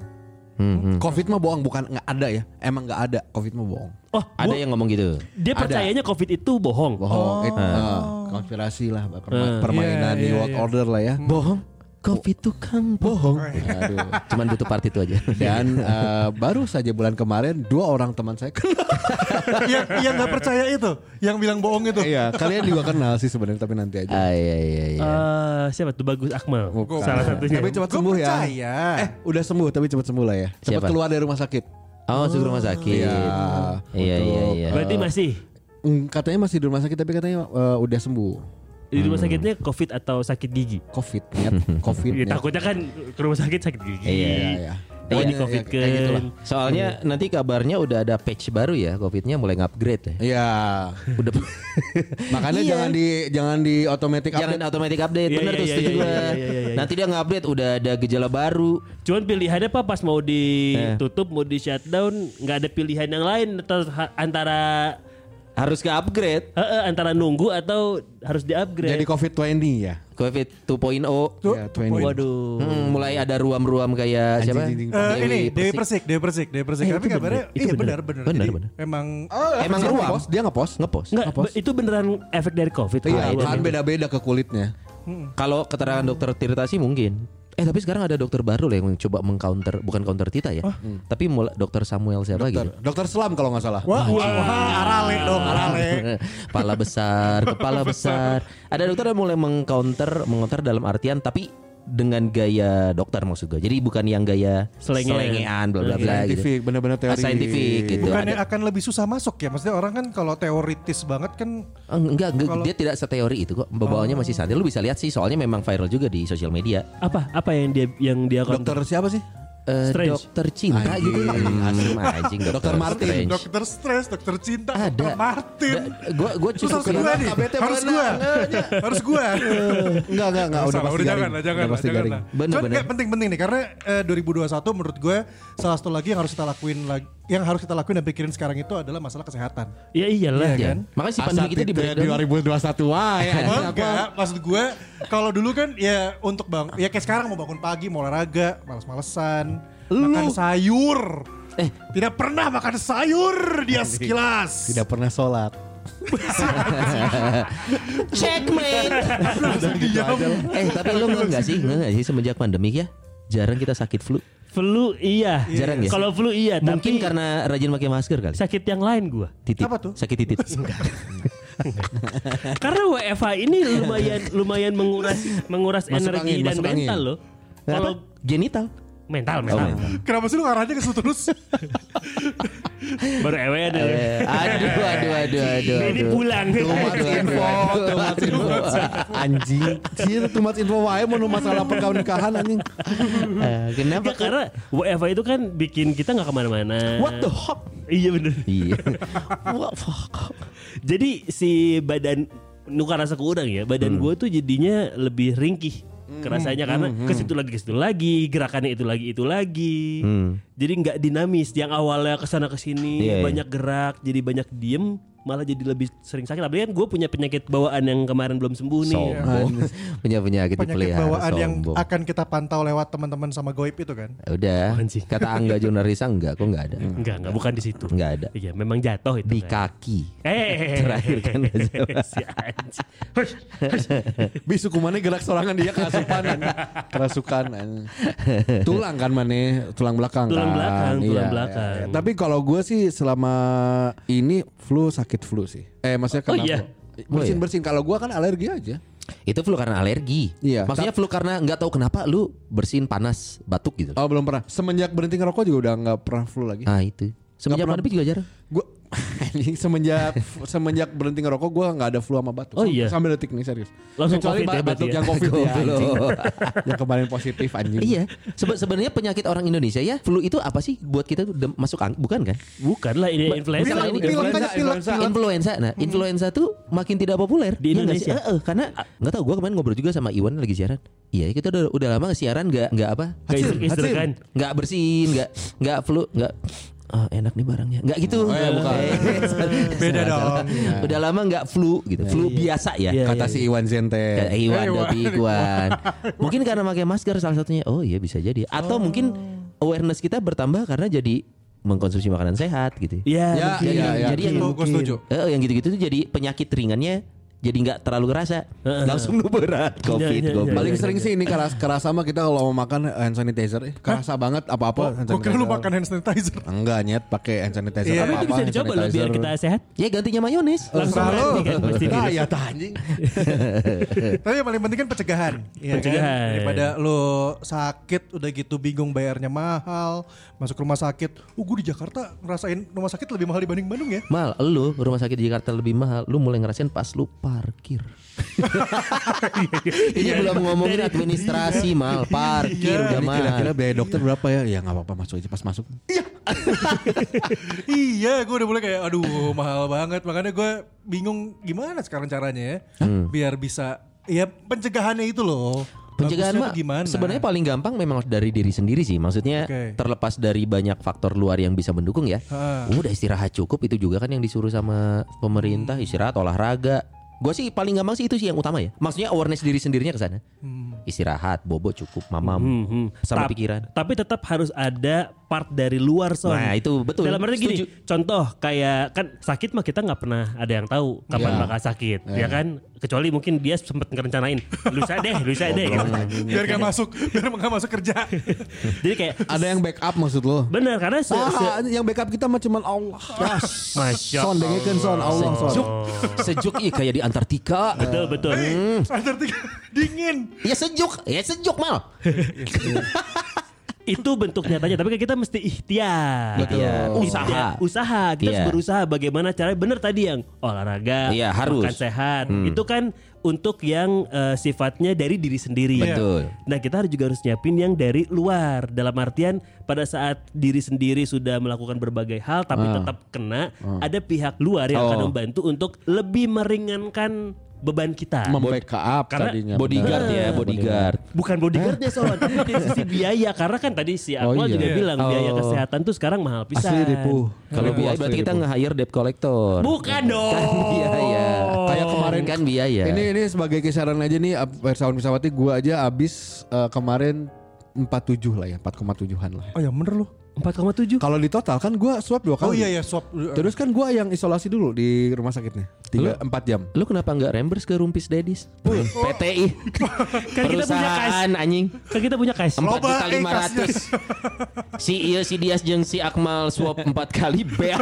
Covid mah bohong bukan nggak ada ya. Emang nggak ada covid mah bohong. Oh, Ada gua- yang ngomong gitu. dia percayanya covid itu bohong. Bohong. Itu, eh, konspirasi lah perma- Eh. permainan Iya, New iya, World iya. Order lah ya. Bohong. Covid tukang bohong. Aduh. Cuman butuh part itu aja. <laughs> Dan eh, baru saja bulan kemarin dua orang teman saya kenal. <laughs> yang yang nggak percaya itu, yang bilang bohong itu. Iya, kalian juga kenal sih sebenarnya tapi nanti aja. Ah, iya iya iya. Eh, siapa tuh Bagus Akmal? Bukan. Salah satunya. Tapi cepat sembuh ya. percaya. Eh, udah sembuh tapi cepat sembuh lah ya. Cepat Siapa? keluar dari rumah sakit. Oh, masuk rumah sakit. Iya. Iya iya iya. Berarti masih Mm, katanya masih di rumah sakit tapi katanya eh, udah sembuh. Di rumah sakitnya covid atau sakit gigi? Covid, nyet. <laughs> Covid. Ya, takutnya kan ke rumah sakit sakit gigi. Iya, Iya, iya. Oh, Iya, di covid kayak gitulah. Soalnya nanti kabarnya udah ada patch baru ya, Covidnya mulai nge-upgrade ya. Iya. Udah <laughs> Makanya Iya. jangan di jangan di automatic jangan update. automatic update, Iya, bener iya, tuh iya, setuju iya, iya, iya, iya, iya. Nanti dia nge-update udah ada gejala baru. Cuman pilihannya apa pas mau Eh. ditutup, mau di shutdown, nggak ada pilihan yang lain antara Harus ke-upgrade. eh, eh, antara nunggu atau harus di-upgrade. Jadi Covid 20 ya. Covid 2.0. Ya, 20. Waduh. Hmm, mulai ada ruam-ruam kayak siapa? Anjing, anjing, Eh, ini Dewi Persik, Dewi Persik, Dewi Persik. Eh, Tapi itu kabarnya bener, iya benar benar. Bener, Jadi bener. Emang Emang dia ruam. ngepost, dia ngepost. Ngepost. Enggak, Ngepost. itu beneran efek dari covid. Iya, kan beda-beda ke kulitnya. Kalau keterangan dokter Tirta sih mungkin. Eh tapi sekarang ada dokter baru lah yang coba mengcounter bukan counter Tita ya. Tapi mulai dokter Samuel siapa Dokter, gitu. dokter Selam kalau nggak salah. wah, wah, wah, <laughs> arale dong, arale. <laughs> kepala besar, kepala <laughs> besar. Ada dokter yang mulai mengcounter, mengcounter dalam artian tapi dengan gaya dokter maksud gue. Jadi bukan yang gaya Selengean. selengean bla bla bla gitu. Saintifik, benar-benar teori. Ah, Scientific gitu. Bukannya Ada- akan lebih susah masuk ya? Maksudnya orang kan kalau teoritis banget kan enggak, enggak Kalau- dia tidak seteori itu kok. Bawaannya masih santai. Lu bisa lihat sih soalnya memang viral juga di sosial media. Apa apa yang dia yang dia Dokter siapa sih? Eh, Strange. dokter cinta gitu. Anjing, anjing, Dokter Martin. Strange. dokter stres, dokter cinta, Ada. dokter Martin. Da- gua cukup harus gua nih, KBT harus gua, harus gua. Enggak, enggak, enggak. Udah pasti udah jangan garing. jangan Udah lah, pasti jangan garing. lah. Bener, Cuman bener. penting-penting nih karena eh, 2021 menurut gue salah satu lagi yang harus kita lakuin lagi yang harus kita lakuin dan pikirin sekarang itu adalah masalah kesehatan. Ya iyalah. Iya kan? Makanya si pandemi kita di breakdown. 2021 wah ya. Enggak, maksud gue kalau dulu kan ya untuk bang, ya kayak sekarang mau bangun pagi, mau olahraga, males-malesan, makan sayur. Eh. tidak pernah makan sayur dia <laughs> sekilas. Tidak pernah sholat. <laughs> Checkmate. eh tapi lu enggak enggak sih? Enggak sih semenjak pandemi ya? Jarang kita sakit flu. Flu iya. Jarang ya? Kalau flu iya, Mungkin tapi karena rajin pakai masker kali. sakit yang lain gua. Titit. Apa tuh? Sakit titit. <laughs> <laughs> Karena WFH ini lumayan lumayan menguras menguras Masuk energi angin, dan mental angin. loh. Kalau Genital. Mental Oh, mental. mental. Kenapa sih lu ngarahnya ke situ terus? Baru ewe deh. Eh, aduh, aduh, aduh, aduh, Ini pulang. Too much info, too much info. Anjing. Too much info wae mau masalah pernikahan anjing. Eh, kenapa? Enggak, karena WFH itu kan bikin kita nggak ke mana-mana. What the fuck? Iya bener. Iya. <laughs> What fuck? Jadi si badan nuka rasa kurang ya, badan gue tuh jadinya lebih ringkih kerasanya karena ke situ lagi ke situ lagi gerakannya itu lagi itu lagi. Jadi nggak dinamis yang awalnya ke sana ke sini Iya, iya. banyak gerak jadi banyak diem malah jadi lebih sering sakit apalagi kan gue punya penyakit bawaan yang kemarin belum sembuh nih Sombong. <laughs> Punya penyakit Penyakit bawaan yang sombong. akan kita pantau lewat teman-teman sama goib itu kan. Udah. Anjing. Kata Angga Jurnalisa enggak, kok enggak ada. enggak enggak bukan di situ Enggak ada. iya memang jatuh itu Di kan. kaki. eh Terakhir kan <laughs> si anjing. <laughs> Gerak sorangan dia kerasukan. Kerasukan. Tulang kan mana? Tulang belakang Tulang kan. belakang, tulang Iya, belakang. iya. Tapi kalau gue sih selama ini flu sakit flu sih. Eh maksudnya Oh, kena iya? flu. Bersin-bersin kalau gue kan alergi aja. Itu flu karena alergi. Iya. Maksudnya flu karena nggak tahu kenapa lu bersin panas batuk gitu. Oh belum pernah. Semenjak berhenti ngerokok juga udah nggak pernah flu lagi. Ah itu. Semenjak pernah. pandemi juga jarang. Gue <laughs> semenjak semenjak berhenti ngerokok gue nggak ada flu sama batuk. Oh iya? Sampai detik nih serius. Langsung Kecuali COVID ya batuk ya? yang covid ya. Anjing. yang kemarin positif anjing. Iya, Sebe- sebenarnya penyakit orang Indonesia ya, flu itu apa sih buat kita tuh masuk ang- bukan kan? Bukan lah ini influenza. Ini. Influenza, influenza. Influenza, nah influenza tuh makin tidak populer Di Iya? Indonesia? Eh, karena nggak tahu gue kemarin ngobrol juga sama Iwan lagi siaran. Iya kita udah udah lama siaran nggak nggak apa nggak bersihin nggak nggak flu nggak Ah, enak nih barangnya nggak gitu Oh, iya, bukan. <laughs> Beda dong. udah lama nggak flu gitu flu biasa ya Iya, Kata si Iwan Zente. Kayak Iwan Eh, Iwan. tapi Iwan. Mungkin karena pakai masker salah satunya. Oh iya bisa jadi. Atau mungkin awareness kita bertambah karena jadi mengkonsumsi makanan sehat gitu. Iya, Ya, mungkin. iya, iya. Jadi yang Itu gue setuju. Eh, yang gitu-gitu tuh jadi penyakit ringannya jadi nggak terlalu kerasa. Langsung lu berat covid. iya, iya. goblok. Paling sering sih ini keras kerasa sama kita kalau mau makan hand sanitizer eh, kerasa banget apa-apa hand Gue kira lu makan hand sanitizer. Enggak nyet pakai hand sanitizer Iya. Tapi itu apa-apa. bisa hand dicoba loh biar sanitizer. kita sehat. Ya gantinya mayones. Langsung kan pasti Ah, ya tah, anjing. <laughs> Tapi yang paling penting kan pencegahan. Iya Pencegahan. Kan? Daripada lo sakit udah gitu bingung bayarnya mahal, masuk rumah sakit. Uh gue di Jakarta ngerasain rumah sakit lebih mahal dibanding Bandung ya. Mal, lu rumah sakit di Jakarta lebih mahal. Lu mulai ngerasain pas lu parkir. <laughs> Ini belum ngomongin administrasi mal, parkir udah Ini mahal. Kira-kira biaya dokter berapa ya? Ya nggak apa-apa masuk aja pas masuk. iya, <laughs> gue udah mulai kayak aduh mahal banget. Makanya gue bingung gimana sekarang caranya ya biar bisa ya pencegahannya itu loh. Pencegahan mah gimana? sebenarnya paling gampang memang dari diri sendiri sih. Maksudnya Oke. terlepas dari banyak faktor luar yang bisa mendukung ya. Ha. Udah istirahat cukup itu juga kan yang disuruh sama pemerintah istirahat olahraga. Gue sih paling gampang sih itu sih yang utama ya. Maksudnya awareness diri sendirinya ke sana. Istirahat, bobo cukup, mamam, Hmm, hmm. sama Tap- pikiran. Tapi tetap harus ada part dari luar son. Nah, itu betul. Dalam arti gini, Setuju. contoh kayak kan sakit mah kita nggak pernah ada yang tahu kapan Iya. bakal sakit, ya kan? Kecuali mungkin dia sempat ngerencanain, lusa deh, lusa deh. gitu. <laughs> biar gak masuk, biar gak masuk kerja. <laughs> Jadi kayak Ada yang backup maksud lo? benar karena se, se- yang backup kita mah cuman Allah. Masya Son son Allah son. Sejuk, sejuk iya kayak di Antartika. betul betul. Antartika <laughs> dingin. Ya sejuk, ya sejuk mal. Itu bentuk nyatanya, tapi kita mesti ikhtiar. Ikhtiar. Usaha. Usaha. Kita harus Iya. berusaha bagaimana cara benar tadi yang olahraga, Iya, harus. makan sehat. Itu kan untuk yang eh, sifatnya dari diri sendiri. Betul. Nah, kita harus juga harus nyiapin yang dari luar. Dalam artian pada saat diri sendiri sudah melakukan berbagai hal tapi tetap kena, ada pihak luar yang Oh. akan membantu untuk lebih meringankan beban kita. Membackup Karena tadinya. Bodyguard benar. ya, bodyguard. Bukan bodyguardnya soalnya <laughs> tapi dari sisi biaya karena kan tadi si Oh, Akmal iya. juga bilang biaya Oh. kesehatan tuh sekarang mahal pisan. Asli ribu. Kalau Ribu, biaya asli berarti kita nge-hire debt collector. Bukan dong. Kan biaya. Kayak kemarin kan biaya. Ini ini sebagai kisaran aja nih Persawan Pesawati gua aja abis eh, kemarin 47 lah ya, 4,7-an lah. Oh ya bener lu. 4,7. Kalau di total kan gua swab dua Oh kali. iya ya swab. Terus kan gua yang isolasi dulu di rumah sakitnya. 3 4 jam. Lu kenapa nggak reimburse ke Rumpis Dedis? PTI. <laughs> <laughs> Kan kita punya Perusahaan anjing. Kan kita punya cash. Empat Loba, juta eh, lima ratus. <laughs> Si iya si Dias jeung si Akmal swap empat kali beak.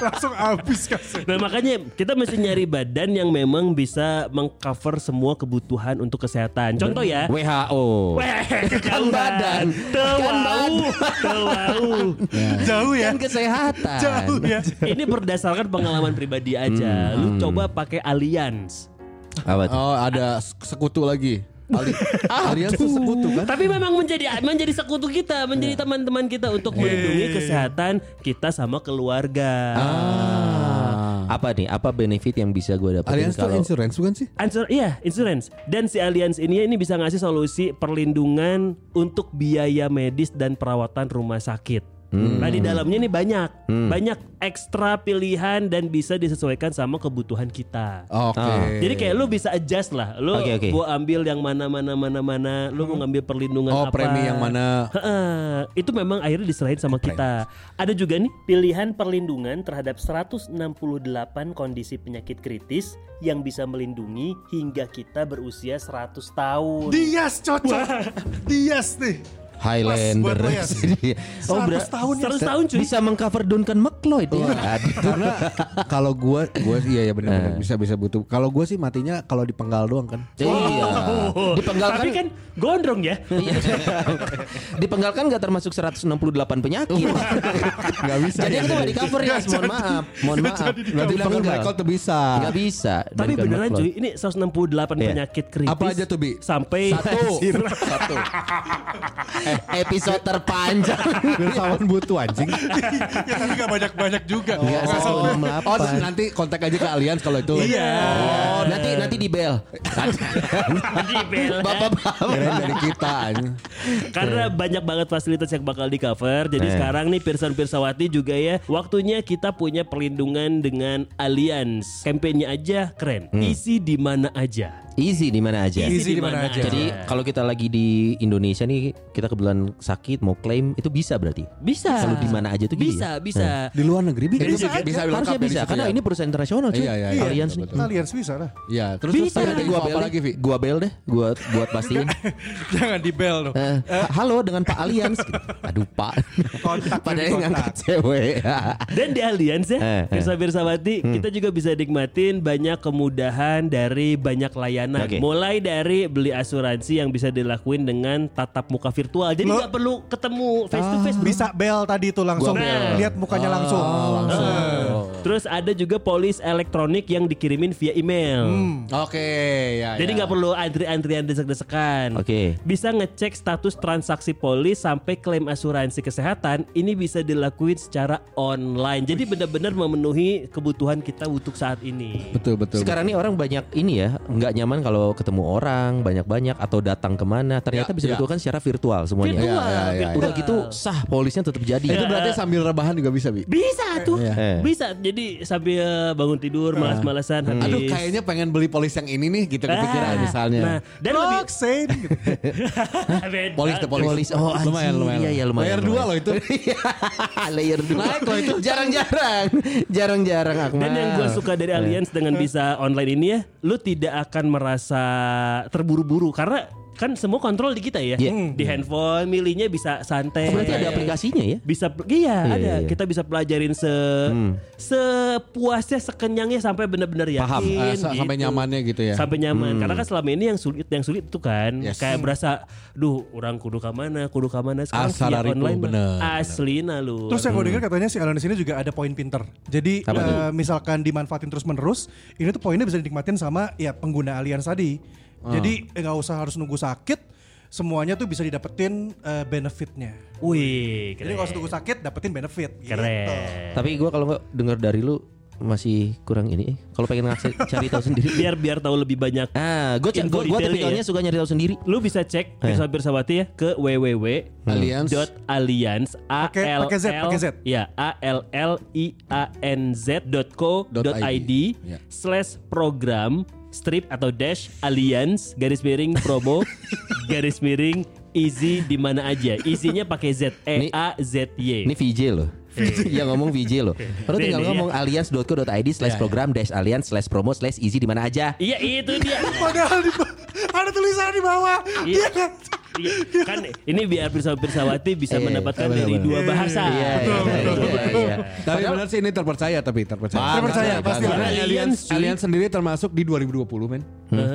langsung habis kasih. Nah makanya kita mesti nyari badan yang memang bisa mengcover semua kebutuhan untuk kesehatan. Contoh ya. WHO. Weh, Kan badan. Teu Kan wau. Teu wau. Jauh ya. Kan kesehatan. Jauh ya. Ini berdasarkan pengalaman pribadi aja. Lu coba pakai Allianz. Apa tuh? Oh, ada sekutu lagi. Ali Alias <laughs> sekutu kan? Tapi memang menjadi menjadi sekutu kita, menjadi teman-teman kita untuk melindungi kesehatan kita sama keluarga. Ah. Apa nih? Apa benefit yang bisa gue dapetin tuh kalau insurance bukan sih? Ansur, iya, insurance. Dan si Allianz ini ini bisa ngasih solusi perlindungan untuk biaya medis dan perawatan rumah sakit. Nah di dalamnya ini banyak, banyak ekstra pilihan dan bisa disesuaikan sama kebutuhan kita. Oke. Ah. Jadi kayak lu bisa adjust lah. Lu Oke, oke. gua ambil yang mana mana mana mana, lu mau ngambil perlindungan Oh, apa? premi yang mana? Heeh, itu memang akhirnya diserahin sama kita. Ada juga nih pilihan perlindungan terhadap 168 kondisi penyakit kritis yang bisa melindungi hingga kita berusia 100 tahun. Dias cocok. Dias nih. Highlander. ya. <laughs> oh, 100 bra- tahun ya. 100 tahun cuy. bisa mengcover Duncan McLeod ya. <laughs> Karena kalau gua gua sih iya ya benar Eh. bisa bisa butuh. Kalau gua sih matinya kalau dipenggal doang kan. Iya. Dipenggal Tapi kan gondrong ya. <laughs> Iya. Dipenggal kan nggak termasuk 168 penyakit. Enggak bisa. Jadi ya. itu nggak di cover ya. Mohon maaf. Mohon maaf. Nanti Dipenggal. Michael tuh bisa. Nggak bisa. Tapi beneran cuy, ini 168 Iya. penyakit kritis. Apa aja tuh, Bi? Sampai Satu. Satu. Episode terpanjang. Filsawan butuh anjing. ya tapi gak banyak-banyak juga. Nggak Nggak sampai. 168. Oh terus nanti kontak aja ke Allianz kalau itu. Iya. Oh, nanti nanti di bel. di bel. Bapak-bapak. Kirain dari kita. Karena banyak banget fasilitas yang bakal di cover. Jadi Eh. sekarang nih Pirsan Pirsawati juga ya, waktunya kita punya perlindungan dengan Allianz. Kampanye aja keren. Hmm. Isi di mana aja. Easy di mana aja. Easy di mana aja. Jadi kalau kita lagi di Indonesia nih, kita kebetulan sakit mau klaim itu bisa berarti. Bisa. Kalau di mana aja tuh gitu Bisa, ya? bisa. Di luar negeri bisa Bisa bisa, bisa Harusnya ya bisa karena ya. ini perusahaan internasional cuy. Iya, iya, iya. Allianz Betul, nih. Allianz bisa lah. Iya, terus Bisa. terus Gua bel lagi, Vi? Gua bel deh, gua buat <laughs> pastiin. Jangan di bel dong. Eh, halo dengan Pak Allianz. Aduh Pak. Kontak, Padahal ngangkat cewek. Dan di Allianz ya, Eh, eh. Pirsa Pirsawati, kita juga bisa nikmatin banyak kemudahan dari banyak layanan. Oke. Mulai dari beli asuransi yang bisa dilakuin dengan tatap muka virtual. Jadi nggak perlu ketemu face to face. bro. Bisa bel tadi itu langsung bel. lihat mukanya langsung. Terus ada juga polis elektronik yang dikirimin via email. Oke, ya. Jadi ya. nggak perlu antri-antrian desek-desekan. Oke. Bisa ngecek status transaksi polis sampai klaim asuransi kesehatan. Ini bisa dilakuin secara online. Jadi benar-benar memenuhi kebutuhan kita untuk saat ini. Betul betul. Sekarang nih orang banyak ini ya, nggak nyaman kalau ketemu orang banyak-banyak atau datang ke mana. Ternyata Ya, bisa ya. dilakukan secara virtual semuanya. Virtual, Ya, ya, ya, Udah virtual. gitu sah polisnya tetap jadi. itu berarti sambil rebahan juga bisa, Bi. Bisa tuh, Iya. Eh. bisa. Jadi sambil bangun tidur, malas-malasan habis. Aduh, kayaknya pengen beli polis yang ini nih gitu kepikiran Ah, misalnya. Nah, dan lebih gitu. <laughs> <laughs> Beda. Polis the polis. Polis, oh lumayan, anjing. lumayan. Iya, iya, lumayan, Layer lumayan. dua loh itu. <laughs> Layer dua. Naik loh itu. Jarang-jarang. Jarang-jarang Akmal. Dan yang gue suka dari Allianz dengan bisa online ini ya, lu tidak akan merasa terburu-buru karena kan semua kontrol di kita ya. Iya. Di handphone milihnya bisa santai. Oh, berarti ada aplikasinya ya? Bisa iya, Iya, ada. iya, iya. Kita bisa pelajarin se sepuasnya, sekenyangnya sampai benar-benar yakin Paham. Ah, sa- sampai nyamannya gitu ya. Sampai nyaman. Karena kan selama ini yang sulit yang sulit itu kan Yes. kayak berasa duh, orang kudu ke mana, kudu ke mana sekarang Asal via online bener, asli nah lu. Terus yang gue dengar katanya si Allianz ini juga ada poin pinter. Jadi eh, misalkan dimanfaatin terus menerus, ini tuh poinnya bisa dinikmatin sama ya pengguna Allianz tadi. Jadi eh, nggak usah harus nunggu sakit, semuanya tuh bisa didapetin eh, benefitnya. Wih, Jadi keren. nggak usah tunggu sakit, dapetin benefit. Gitu. Keren. Tapi gua kalau nggak dengar dari lu masih kurang ini. eh. Kalau pengen ngasih <laughs> cari tahu sendiri. biar biar tahu lebih banyak. Ah, gue gue detailnya tipikalnya ya. suka nyari tahu sendiri. Lu bisa cek Pirsa Pirsawati ya ke www Allianz. dot allianz a l L ya a l l i a n z dot co Dot ID. Ya. slash program strip atau dash allianz garis miring promo <laughs> garis miring easy di mana aja isinya pakai z e a z y Ini VJ loh. <laughs> yang ngomong VJ loh. Lu tinggal ngomong alliance.co.id slash program dash alliance slash promo slash easy di mana aja. iya itu dia Padahal di, ada tulisan di bawah. Iya. Iya kan? Iya, kan ini biar Pirsa Pirsawati bisa Iya, mendapatkan benar, dari dua bahasa Iya, iya, betul, iya, betul, iya, betul. iya. Tapi benar sih ini terpercaya tapi terpercaya. Terpercaya, pasti. Karena cuy. Allianz sendiri termasuk di 2020 men.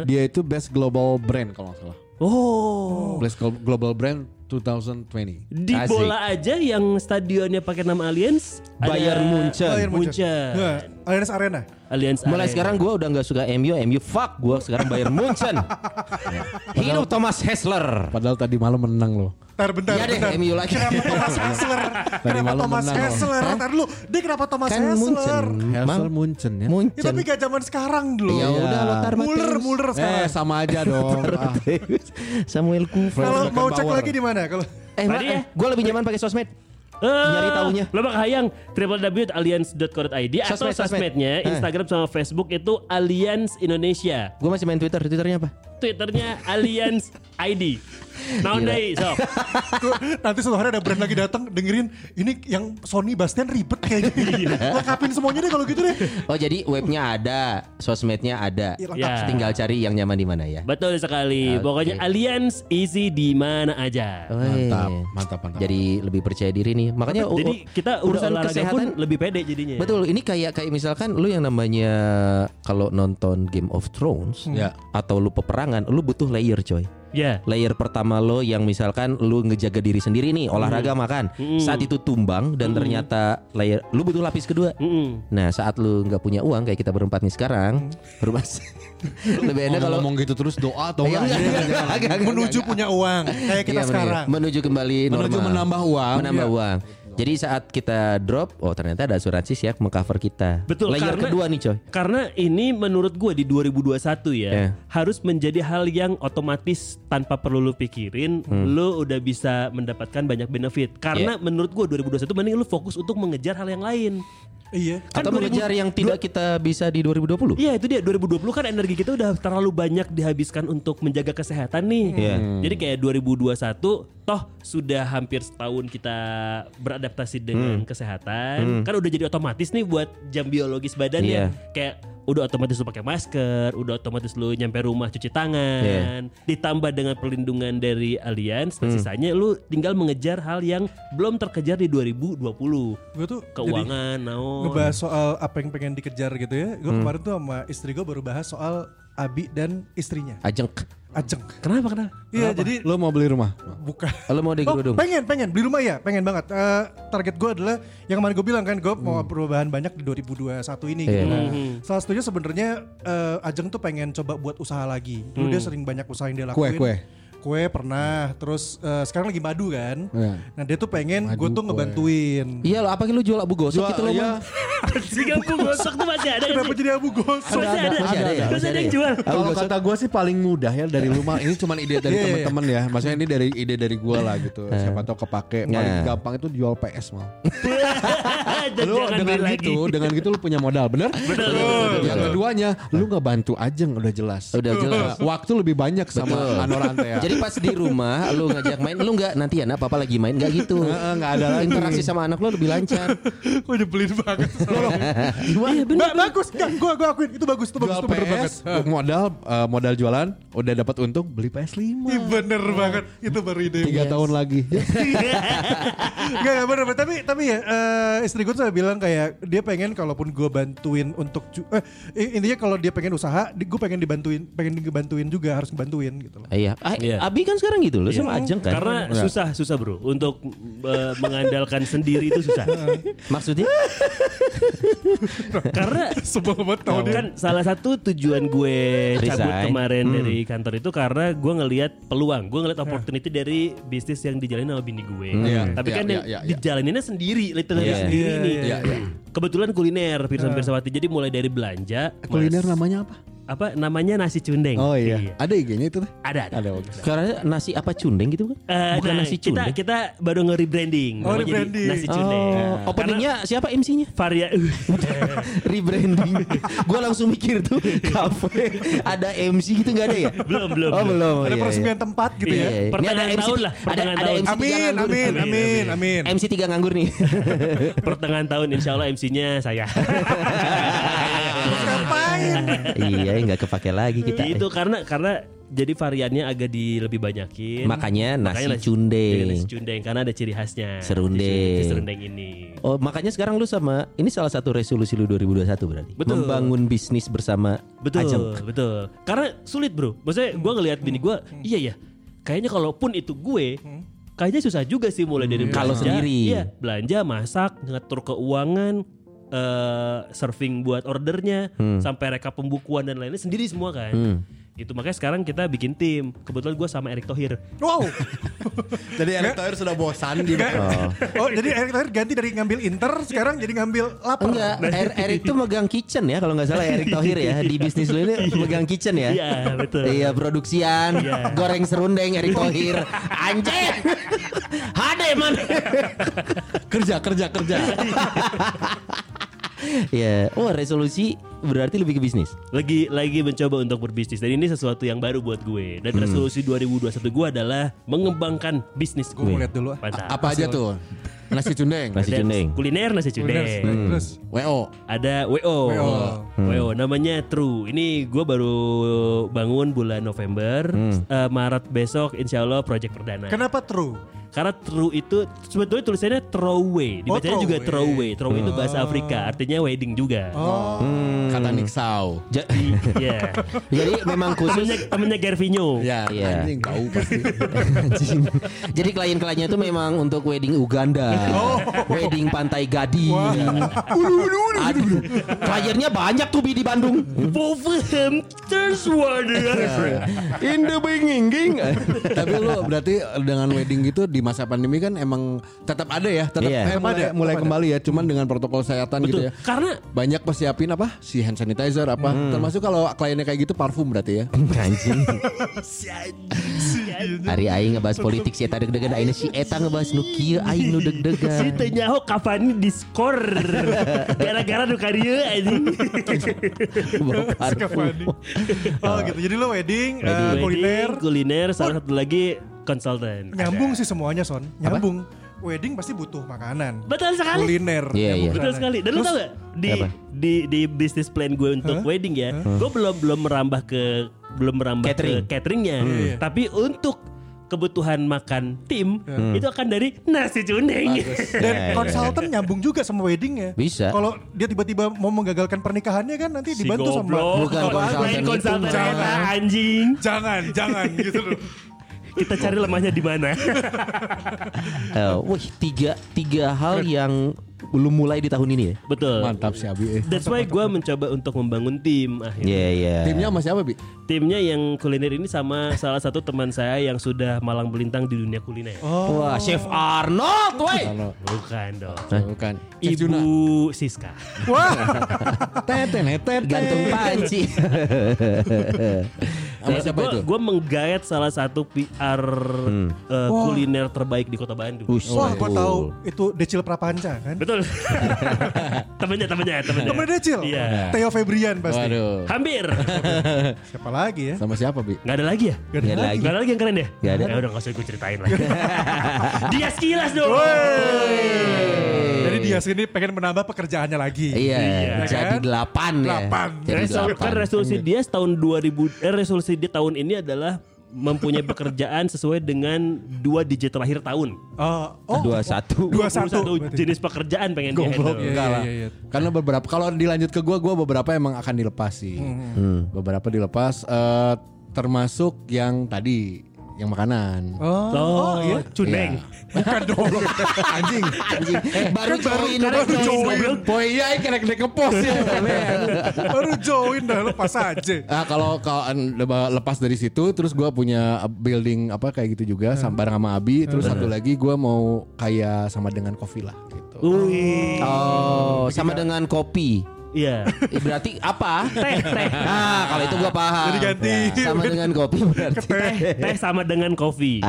Dia itu best global brand kalau nggak salah. Oh. Best glo- global brand 2020. Di Asik. bola aja yang stadionnya pakai nama Allianz Bayern Munchen. Bayern Munchen. Munchen. Nah, Allianz Arena. Allianz Mulai Arena. sekarang gue udah nggak suka MU, MU fuck gue sekarang Bayern Munchen. Hidup Thomas Hessler. Padahal tadi malam menang loh. Bentar, bentar, Iya deh, bentar. MU lagi. Kenapa Thomas <laughs> Hessler? kenapa Thomas menang, loh. Hessler? Ntar dulu, dia kenapa Thomas Kan Hessler? Munchen. Mang- Munchen ya. Ya, Munchen. tapi gak zaman sekarang dulu. Ya udah Lothar Muller, Matthäus. Muller sekarang. Eh sama aja dong. <laughs> Samuel Kufra. Kalau mau cek lagi di mana? Kalau Eh, Tadi ya. gue lebih nyaman pakai sosmed. Eh, Nyari taunya. Lo mah hayang www.allianz.co.id atau Sosmed, sosmed. sosmednya Eh. Instagram sama Facebook itu Allianz Indonesia. Gue masih main Twitter. Twitternya apa? Twitternya Alliance ID. Deui sok. Tuh, nanti suatu hari ada brand lagi datang dengerin ini yang Sony Bastian ribet kayaknya. Lengkapin semuanya deh kalau gitu deh. Oh jadi webnya ada, sosmednya ada. Iya. Ya. Tinggal cari yang nyaman di mana ya. Betul sekali. Oke. Pokoknya Alliance easy di mana aja. Mantap, mantap, mantap. Jadi lebih percaya diri nih. Makanya Jadi u- kita urusan olahraga kesehatan pun lebih pede jadinya. Betul, ini kayak kayak misalkan lu yang namanya kalau nonton Game of Thrones Ya. atau lu peperangan, lu butuh layer coy. Ya. Layer pertama lo yang misalkan lu ngejaga diri sendiri nih, olahraga makan. Saat itu tumbang dan ternyata layer lu butuh lapis kedua. Mm-mm. Nah, saat lu nggak punya uang kayak kita berempat nih sekarang, berubah <laughs> lebih enak kalau ngomong gitu terus doa atau Iya, enggak? enggak, <laughs> enggak, Menuju punya uang kayak kita Iya, sekarang. menuju kembali Menuju normal. menambah uang. menambah Iya. uang. Jadi saat kita drop, oh ternyata ada asuransi siap mengcover kita. Betul, Layer karena- kedua nih coy. Karena ini menurut gue di 2021 ya Ya. harus menjadi hal yang otomatis tanpa perlu lu pikirin, Hmm. lu udah bisa mendapatkan banyak benefit. Ya. Karena menurut gue 2021 mending lu fokus untuk mengejar hal yang lain. Iya. Kan Atau 2000 mengejar yang tidak kita bisa di 2020. Iya itu dia 2020 kan energi kita udah terlalu banyak dihabiskan untuk menjaga kesehatan nih. Iya. Jadi kayak 2021 toh sudah hampir setahun kita beradaptasi dengan Hmm. kesehatan. Kan udah jadi otomatis nih buat jam biologis badannya. Iya. Kayak udah otomatis lu pakai masker, udah otomatis lu nyampe rumah cuci tangan. Ditambah dengan perlindungan dari Allianz, Hmm. dan sisanya lu tinggal mengejar hal yang belum terkejar di 2020. Gue tuh jadi Keuangan, naon. ngebahas soal apa yang pengen dikejar gitu ya. Gue kemarin tuh sama istri gue baru bahas soal Abi dan istrinya. Ajeng. Ajeng. Kenapa kenapa? Iya jadi Lu mau beli rumah? bukan. Lo mau di Oh, kerudung? pengen, pengen beli rumah ya, pengen banget. Eh, target gue adalah yang kemarin gue bilang kan, gue mau Hmm. perubahan banyak di 2021 ini gitu. Iya. Nah, salah satunya sebenarnya eh, Ajeng tuh pengen coba buat usaha lagi. Dulu dia sering banyak usaha yang dia lakuin. kue. Kue pernah, terus eh, sekarang lagi madu kan. Iya. Nah dia tuh pengen gue tuh kue. ngebantuin. Iya lo apa lu jual abu gosok Jual- gitu lo iya. Si gampang gosok tuh masih ada Kenapa jadi abu gosok? Masih ada, Masih ada ya? Masih ada ada yang ya? jual. Abu Kalau gosok. kata gue sih paling mudah ya dari rumah. Ini cuma ide dari Iya, iya. teman-teman ya. Maksudnya ini dari ide dari gue lah gitu. Siapa tahu kepake. Paling gampang itu jual PS mal. <laughs> Lu dengan gitu, dengan gitu lu punya modal, bener? Yang keduanya, lu nggak bantu Ajeng udah jelas. Udah jelas. Waktu lebih banyak sama. Anorante ya. Jadi pas di rumah lu ngajak main, lu nggak nanti ya nak papa lagi main nggak gitu. Heeh, nggak ada lagi. Interaksi sama anak lu lebih lancar. <laughs> Gue nyebelin banget. <laughs> Iya bener. Ba- bagus, gue gue akuin itu bagus, itu bagus, jual itu bener banget. Modal eh, modal jualan, udah dapat untung beli PS5. Ih, bener banget, itu baru ide. Tiga tahun lagi. <laughs> Gak, bener, tapi tapi ya eh, istri gue tuh bilang kayak dia pengen kalaupun gue bantuin untuk eh, intinya kalau dia pengen usaha, gue pengen dibantuin, pengen dibantuin juga harus ngebantuin gitu loh. Iya. Ah, Iya. Abi kan sekarang gitu loh sama Ajeng kan. Karena susah susah bro untuk mengandalkan sendiri itu susah. <laughs> maksudnya Karena <laughs> Sebel banget dia. kan salah satu tujuan gue cabut Resign. kemarin Hmm. dari kantor itu karena gue ngelihat peluang, gue ngelihat opportunity dari bisnis yang dijalani sama bini gue. Iya, Tapi iya, kan iya, yang iya, iya. dijalaninnya sendiri, literally Iya. sendiri Iya, nih. iya, iya. Kebetulan kuliner Pirsan Pirsawati. Jadi mulai dari belanja, Kuliner mas- namanya apa? Apa namanya nasi cundeng. Oh iya. Ada IG-nya itu tuh? Ada ada. Ada karena nasi apa cundeng gitu kan? Eh, Bukan nah, nasi kita, cundeng. kita baru nge-rebranding. Oh, rebranding. Nasi cundeng. Oh, openingnya siapa MC-nya? Varia <laughs> Rebranding. Gua langsung mikir tuh kafe ada MC gitu nggak ada ya? belum belum. Oh belum. Ada iya, peresmian iya. tempat gitu Iya, ya. iya. Ini Pertengahan ada MC tahun lah, Ada pertengahan ada tahun. MC tiga Amin, nganggur. amin, amin, amin. MC tiga nganggur nih. Pertengahan tahun insya Allah MC-nya saya. <laughs> Iya, nggak kepake lagi kita. itu karena karena jadi variannya agak di lebih banyakin. Makanya nasi Makanya cundeng. nasi cundeng karena ada ciri khasnya. Serundeng. Si si serundeng ini. Oh, makanya sekarang lu sama ini salah satu resolusi lu 2021 berarti. Betul. Membangun bisnis bersama Betul, Ajeng. betul. Karena sulit, Bro. Maksudnya gua ngelihat bini gua, iya ya. Kayaknya kalaupun itu gue, kayaknya susah juga sih mulai dari Kalau belanja. sendiri. Iya, belanja, masak, ngatur keuangan, eh serving buat ordernya, sampai reka pembukuan dan lainnya sendiri semua kan. Hmm. Itu makanya sekarang kita bikin tim. Kebetulan gua sama Erick Thohir. Wow. <laughs> Jadi Erick Thohir sudah bosan di <laughs> Oh, jadi Erick Thohir ganti dari ngambil Inter sekarang jadi ngambil lapar. Enggak, Er- Erik tuh megang kitchen ya kalau nggak salah Erik Thohir ya di bisnis lu ini <laughs> megang kitchen ya. Iya, betul. Iya produksian, Iya. goreng serundeng Erik Thohir. Anjir. Hade man. kerja kerja kerja. <laughs> ya. Oh, resolusi berarti lebih ke bisnis. lagi lagi mencoba untuk berbisnis dan ini sesuatu yang baru buat gue dan resolusi 2021 gue adalah mengembangkan bisnis Gue mau lihat dulu. Apa aja tuh? Nasi cundeng. Nasi cundeng. kuliner nasi cundeng Terus WO. ada WO WO. WO namanya True ini gue baru bangun bulan November Eh, Maret besok Insya Allah project perdana kenapa true? Karena true itu sebetulnya tulisannya throwaway, dibacanya Oh, juga throwaway. throwaway. Itu bahasa Afrika, artinya wedding juga. Oh, Kata Nick Sau. Ja- <laughs> Iya. Jadi memang khusus temennya temennya Gervinho. Ya, Iya. anjing tahu pasti. <laughs> Jadi klien-kliennya itu memang untuk wedding Uganda, wedding Pantai Gading. Aduh, kliennya banyak tuh Bi, di Bandung. Wolverhampton Wanderers. In the binging Tapi lu berarti dengan wedding gitu di masa pandemi kan emang tetap ada ya, tetap Iya. eh, mulai, mulai kembali ya, cuman dengan protokol kesehatan gitu ya. Karena Banyak persiapin apa? Si hand sanitizer apa? Termasuk kalau kliennya kayak gitu parfum berarti ya. <laughs> Anjing. Hari aing ngebahas politik si eta deg-degan aing si eta ngebahas nu kieu aing nu Si deg-degan. tenyaho kapan di skor <laughs> gara-gara anjing. <laughs> Bau parfum. <laughs> oh gitu. Jadi lo wedding, eh, Wedding, kuliner, kuliner, salah satu lagi konsultan. nyambung sih semuanya son. Nyambung. Wedding pasti butuh makanan. Betul sekali. Kuliner. Iya, nyambung iya. Betul makanan. sekali. Dan lu tau gak di Apa? di di bisnis plan gue untuk wedding ya, gue belum belum merambah ke belum merambah Catering. ke cateringnya, Iya. tapi untuk kebutuhan makan tim itu akan dari nasi cundeng. <laughs> Dan konsultan nyambung juga sama weddingnya. Bisa. Kalau dia tiba-tiba mau menggagalkan pernikahannya kan nanti Si dibantu sama goblok. Bukan konsultan itu, konsultan jangan. eta, anjing. jangan, jangan gitu loh. <laughs> Kita cari lemahnya di mana. <laughs> Eh, wih, tiga tiga hal yang belum mulai di tahun ini ya. Betul. Mantap si Abi. eh. That's why gue mencoba untuk membangun tim akhirnya. Iya, iya. Timnya sama siapa, Bi? Timnya yang kuliner ini sama salah satu teman saya yang sudah malang melintang di dunia kuliner. Wah, Chef Arnold, woi. Bukan dong. bukan. Chef Ibu. Siska. <laughs> Tete, tete, Gantung panci. <laughs> Sama siapa itu? Gue menggayat salah satu PR eh, kuliner terbaik di kota Bandung. Ush. Wah, gue Oh. tahu itu Decil Prapanca kan. Betul. <laughs> temennya, temennya, temennya. Temen Decil. Iya. Theo Febrian pasti. Waduh. Hampir. <laughs> Siapa lagi ya? Sama siapa, Bi? Gak ada lagi ya? Gak ada Nggak ada lagi. Gak ada lagi yang keren ya? Nggak ada. Ya udah gak usah gue ceritain lagi. <laughs> Dia sekilas dong. Jadi dia sini pengen menambah pekerjaannya lagi. Iya, Iya jadi kan? delapan ya. Delapan. Jadi Resol- delapan. kan resolusi dia tahun 2000 eh, resolusi dia tahun ini adalah mempunyai pekerjaan sesuai dengan dua digit terakhir tahun. Oh, oh, Dua satu. dua 21 satu. jenis pekerjaan pengen dia enggak iya, lah. iya, iya. Karena beberapa kalau dilanjut ke gua, gua beberapa emang akan dilepas sih. Hmm. Beberapa dilepas eh, termasuk yang tadi yang makanan. Oh, Oh, iya. cundeng. Bukan dong. Anjing. <laughs> Anjing, baru join baru udah join. Poe iya kena kena ke pos ya. <laughs> Baru join dah lepas aja. Ah kalau kalau lepas dari situ terus gua punya building apa kayak gitu juga sama bareng sama Abi terus satu lagi gua mau kayak sama dengan kopi lah gitu. Oh, sama dengan kopi. Iya. Eh, Berarti apa? Teh, teh. Ah, kalau itu gua paham. Jadi ganti. Ya, sama dengan kopi berarti. Teh, teh sama dengan kopi.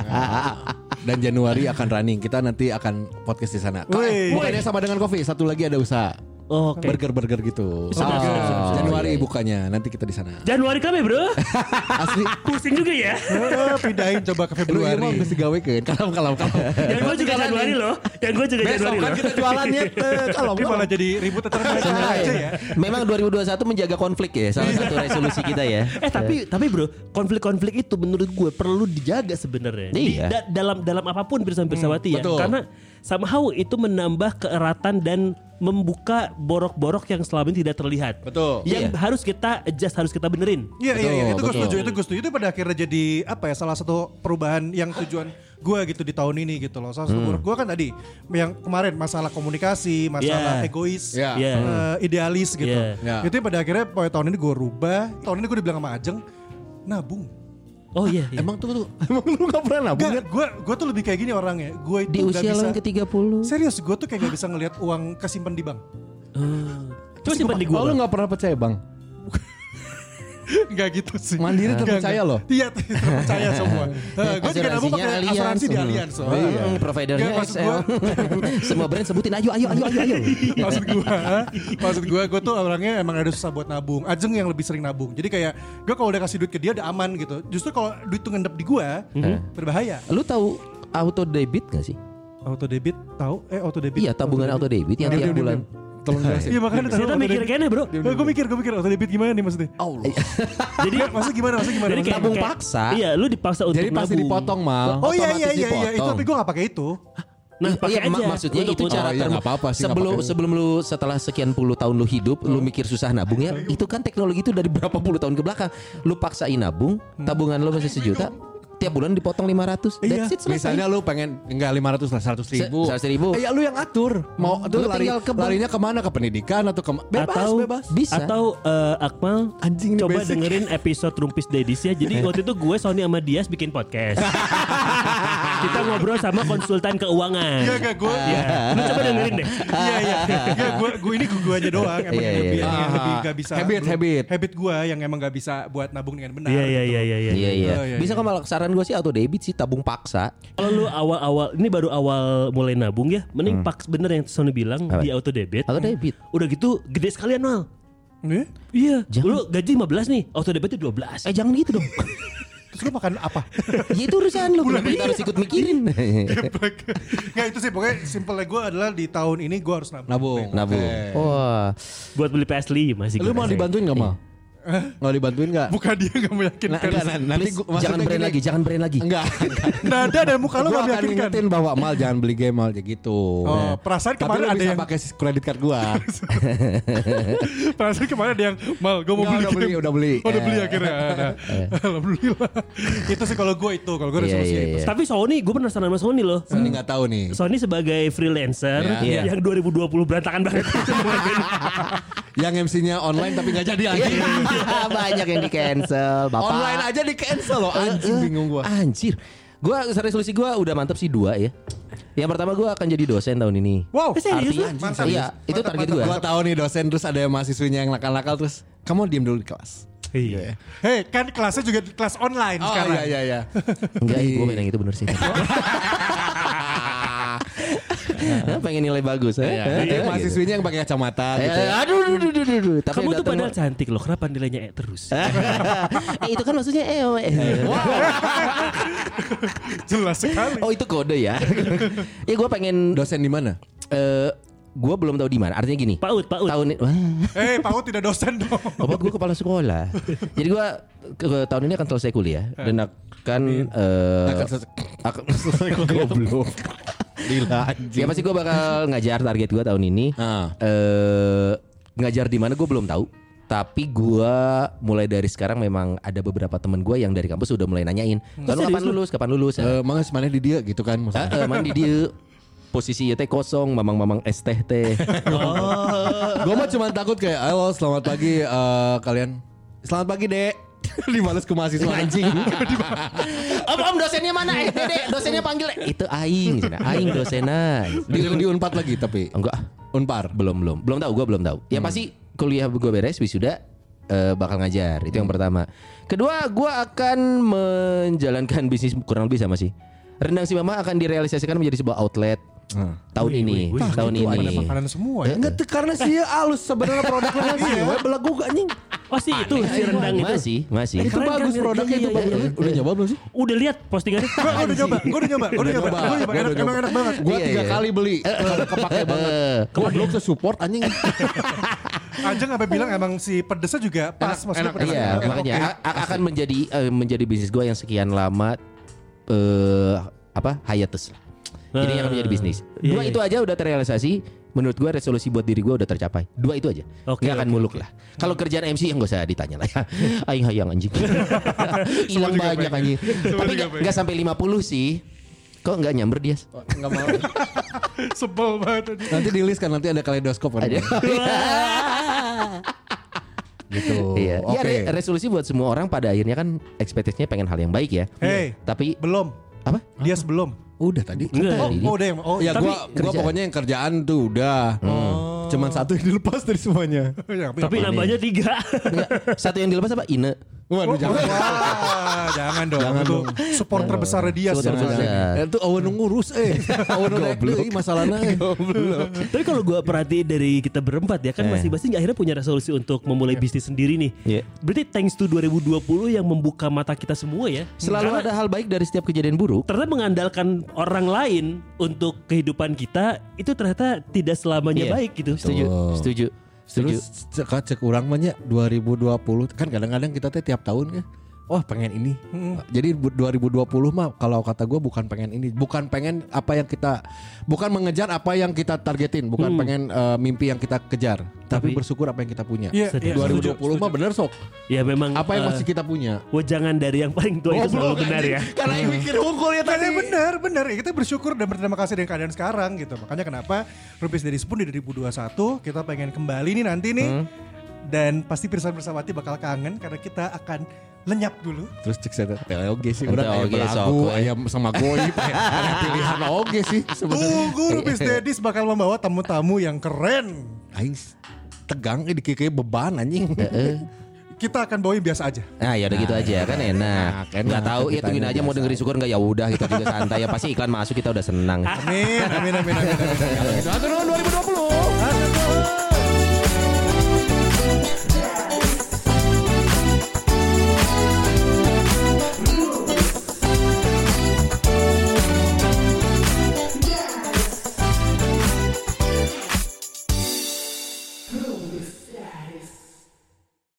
<laughs> Dan Januari akan running. Kita nanti akan podcast di sana. Kok, eh, bukannya sama dengan kopi, satu lagi ada usaha. Oke. Burger-burger gitu. Sudah, sudah, sudah, sudah. Januari bukanya, nanti kita di sana. Januari kami bro. <laughs> Asli. Pusing juga ya. Eh, pindahin coba ke Lu iya mau Februari. mesti gawe kan? Kalau kalau kalau. Yang gue juga Januari loh. Yang gue juga Besok Januari kan loh. kita jualannya <laughs> eh, kalau Ini malah jadi ribut Sebenarnya aja ya. Memang 2021 menjaga konflik ya, salah satu resolusi kita ya. Eh tapi tapi bro konflik-konflik itu menurut gue perlu dijaga sebenarnya Di- Iya. da- dalam dalam apa pun bersama bersawati ya betul. karena somehow itu menambah keeratan dan membuka borok-borok yang selama ini tidak terlihat Betul. yang Iya. harus kita adjust harus kita benerin Iya iya iya itu gue setuju itu gue setuju itu pada akhirnya jadi apa ya salah satu perubahan yang tujuan gue gitu di tahun ini gitu loh. Salah satu Hmm. gue kan tadi yang kemarin masalah komunikasi, masalah Iya. egois, Iya. Iya. eh, idealis gitu. Iya. Iya. Itu pada akhirnya pokoknya tahun ini gue rubah. Tahun ini gue dibilang sama Ajeng nabung. Oh iya, iya. Emang tuh, tuh emang lu gak pernah nabung Enggak, gue gue tuh lebih kayak gini orangnya. Gue itu Di usia lo yang ke-30. Serius, gue tuh kayak gak bisa ngelihat uang kesimpan di bank. coba simpan di Oh, gue lu gak pernah percaya bang? Enggak gitu sih. Mandiri terpercaya enggak. loh. Iya, terpercaya semua. <laughs> Gue juga nabung pakai asuransi di Hmm. Allianz. so. Hmm, providernya Nggak, maksud XL. gua- <laughs> Semua brand sebutin ayo ayo ayo ayo ayo. <laughs> maksud gue maksud gue gue tuh orangnya emang ada susah buat nabung ajeng yang lebih sering nabung jadi kayak gue kalau udah kasih duit ke dia udah aman gitu justru kalau duit tuh ngendap di gue berbahaya Lu tahu auto debit gak sih? auto debit tahu eh auto debit Iya tabungan auto debit yang Diam, tiap diam, bulan. diam. Tolong jelasin. iya makanya Kita mikir kayaknya bro. gue mikir gue mikir auto debit gimana nih maksudnya? Allah. <laughs> Jadi maksudnya gimana maksudnya gimana? Jadi kayak, Tabung kayak- paksa. Iya, lu dipaksa untuk Jadi pasti dipotong mal. oh iya Otomatis iya iya iya itu tapi gue gak pakai itu. Nah, Iya, pakai mak- aja. maksudnya itu potong. cara Oh, iya, nggak apa-apa sih, sebelum sebelum lu setelah sekian puluh tahun lu hidup lu mikir susah nabung ya. Itu kan teknologi itu dari berapa puluh tahun ke belakang. Lu paksain nabung tabungan lu masih sejuta tiap bulan dipotong 500 Iya. that's it selesai Misalnya lu pengen enggak 500 lah 100 ribu. Se- 100 ribu. Eh, ya lu yang atur. Mau tuh Lu lari, tinggal ke larinya ke mana ke pendidikan atau ke bebas atau bebas. Bisa. atau eh, Akmal Anjing coba basic. dengerin episode Rumpis Dedis ya. Jadi <laughs> waktu itu gue Sony sama Dias bikin podcast. <laughs> Kita ngobrol sama konsultan keuangan. iya gak gue Ya, lu coba dengerin deh. iya iya Nggak, gue gue ini gue aja doang emang Iya, yang iya, lebih iya. yang lebih gak bisa Habit, habit. habit gue yang emang gak bisa buat nabung dengan benar Iya iya iya iya. iya. Iya iya. Oh, iya, Bisa iya. kok malah saran gue sih auto debit sih tabung paksa. Kalau lu awal-awal ini baru awal mulai nabung ya, mending paks bener yang Sony bilang Apa? di auto debit. Auto debit. Udah gitu gede sekalian mal. Iya, Jangan. lu gaji 15 nih, auto debitnya 12. Eh jangan gitu dong. terus lu makan apa ya itu urusan lu. Kenapa kita harus ikut mikirin? Nggak itu sih pokoknya simpelnya gue adalah di tahun ini gue harus nabung. Nabung. Nabung. Oke. Wah. Buat beli PS5 masih Lu mau dibantuin gak mal? Mau dibantuin gak? Bukan dia gak meyakinkan. Nah, enggak, nah, nanti gua, jangan brand gini. lagi, jangan brand lagi. Enggak. <laughs> Nada dan muka lu Gue gak akan meyakinkan. ingetin bahwa mal jangan beli game mal gitu. Oh, perasaan Tapi kemarin ada bisa yang pakai kredit card gua. <laughs> perasaan kemarin ada yang mal gue mau Nggak, beli udah beli, game. udah beli. Oh, udah beli Eh. akhirnya. <laughs> Nah, Alhamdulillah. itu sih kalau gue itu kalau gue Iya, resolusi iya, itu. iya. Tapi Sony, gue penasaran sama Sony loh. Sony nggak tahu nih. Sony sebagai freelancer Iya. yang 2020 berantakan banget. Yang MC-nya online tapi nggak jadi lagi. <laughs> Banyak yang di cancel, Bapak. Online aja di cancel loh. Eh, bingung gua. Anjir. Gua resolusi gua udah mantep sih dua ya. Yang pertama gua akan jadi dosen tahun ini. Wow. Eh, serius? Artinya, Mantap. iya, itu Mantap, target mantap. gua. Gua tahu nih dosen terus ada mahasiswinya yang nakal-nakal terus kamu diem dulu di kelas. Iya. Hei kan kelasnya juga kelas online Oh sekarang. iya iya iya. Enggak, <laughs> gue main yang itu bener sih. <laughs> Nah, <laughs> pengen nilai bagus? Iya, Jadi gitu. mahasiswinya yang pakai kacamata gitu. aduh, aduh, aduh, aduh, aduh. Tapi Kamu tuh padahal cantik loh. Kenapa nilainya E terus? <laughs> eh itu kan maksudnya eh. oh, eh. Jelas sekali. Oh itu kode ya. <laughs> ya gue pengen Dosen di mana? eh gue belum tahu di mana. Artinya gini. Paut, paut. Tahun Eh, Pak Ut tidak dosen dong. obat gue kepala sekolah. Jadi gue ke, ke- tahun ini akan selesai kuliah dan akan eh Akan selesai- akan selesai goblok. Gila <laughs> anjing. Ya pasti gue bakal ngajar target gue tahun ini. Ah. Eh ngajar di mana gue belum tahu. Tapi gue mulai dari sekarang memang ada beberapa temen gue yang dari kampus udah mulai nanyain. Lalu kapan lulus? Kapan lulus? Eh, Mangas mana di dia gitu kan Ah, maksudnya. eh, mandi dia posisi teh kosong, mamang-mamang es teh teh. <laughs> Gue mah cuma takut kayak halo selamat pagi eh, kalian. Selamat pagi dek. <laughs> Dibalas ke mahasiswa anjing. <laughs> om om dosennya mana? Eh dek, dosennya panggil. Itu aing, cina. aing dosena. di, di unpad lagi tapi. Enggak, Unpar. belum belum belum tahu. Gue belum tahu. Ya pasti kuliah gue beres wisuda eh, bakal ngajar. Itu yang pertama. Kedua, gue akan menjalankan bisnis kurang lebih sama sih. Rendang si mama akan direalisasikan menjadi sebuah outlet tahun ini. tahun Itu ada ini. makanan semua ya. Enggak tuh karena sih alus sebenarnya produknya <laughs> sih. Wah belagu gak anjing. Oh sih itu si rendang itu. Masih, masih. Itu Keren, bagus keren, produknya iya, itu iya, bagus. iya. Udah nyoba belum sih? Udah lihat postingannya? Gue udah nyoba, gue udah nyoba, gue udah nyoba, emang enak banget. Gue tiga kali beli. Karena kepake <laughs> banget. Goblok support anjing. <laughs> Anjing sampai bilang emang si pedesnya juga pas, maksudnya pedesnya Iya, makanya akan menjadi eh, menjadi bisnis gue yang sekian lama eh apa hiatus lah. Jadi yang akan menjadi bisnis. Dua itu aja udah terrealisasi. Menurut gue resolusi buat diri gue udah tercapai. Dua itu aja. Oke, Nggak akan oke, muluk lah. Kalau kerjaan MC yang gak usah ditanya lah ya. <laughs> Aing hayang anjing. <laughs> Hilang banyak anjing. Tapi nggak nggak sampai 50 sih. Kok nggak nyamber dia? Enggak mau. <laughs> Sebel banget. Nanti di list kan nanti ada kaleidoskop kan. Ada. Gitu. Iya. Ya, Oke. re- resolusi buat semua orang pada akhirnya kan ekspektasinya pengen hal yang baik ya. Hey. Tapi Belum, apa? dia sebelum. Udah tadi. Enggak. Oh, oh udah yang, oh Ya gua gua pokoknya yang kerjaan tuh udah. Oh. Cuman satu yang dilepas dari semuanya. <laughs> Ya, Tapi apa- nambahnya tiga. Enggak, satu yang dilepas apa? Ine. Waduh jangan. Wah, jangan dong. Jangan dong. supporter besar dia. Eh, Itu awan ngurus eh. <laughs> Awan naik deui masalahnya. eh. Tapi kalau gua perhatiin dari kita berempat ya kan Eh. masing-masing akhirnya punya resolusi untuk memulai bisnis sendiri nih. Iya. Berarti thanks to 2020 yang membuka mata kita semua ya. Selalu Karena ada hal baik dari setiap kejadian buruk. ternyata mengandalkan orang lain untuk kehidupan kita itu ternyata tidak selamanya Iya. baik gitu. Setuju, Betul. setuju. Setuju. Terus cek, cek urang mah nya 2020 kan kadang-kadang kita teh tiap tahun kan Wah pengen ini. Jadi bu- 2020 mah kalau kata gue bukan pengen ini. Bukan pengen apa yang kita Bukan mengejar apa yang kita targetin. Bukan pengen eh, mimpi yang kita kejar. Tapi, Tapi- bersyukur apa yang kita punya. Iya, Sedih. iya, 2020 mah bener sok. Ya memang Apa yang eh, masih kita punya. wejangan dari yang paling tua itu selalu benar ya. <laughs> Karena yang mikir hukum ya Tadi. benar, benar. Ya, kita bersyukur dan berterima kasih dengan keadaan sekarang gitu. Makanya kenapa Rupis dari Spoon di 2021 kita pengen kembali nih nanti nih. Dan pasti Pirsan Bersawati bakal kangen karena kita akan lenyap dulu. Terus cek saya teh oge sih Udah sok, belagu. Ayam sama goib <laughs> Ada pilihan oge sih sebenarnya Tunggu Rupis Dedis bakal membawa tamu-tamu yang keren. Aing tegang ini kayak beban anjing. Kita akan bawa yang biasa aja. Nah ya udah gitu aja kan enak. enak, enak. Nggak tahu ya tungguin aja mau dengerin syukur nggak ya udah kita juga santai ya pasti iklan masuk kita udah senang. Amin, amin, amin, amin. amin. <laughs> Satu tahun 2020.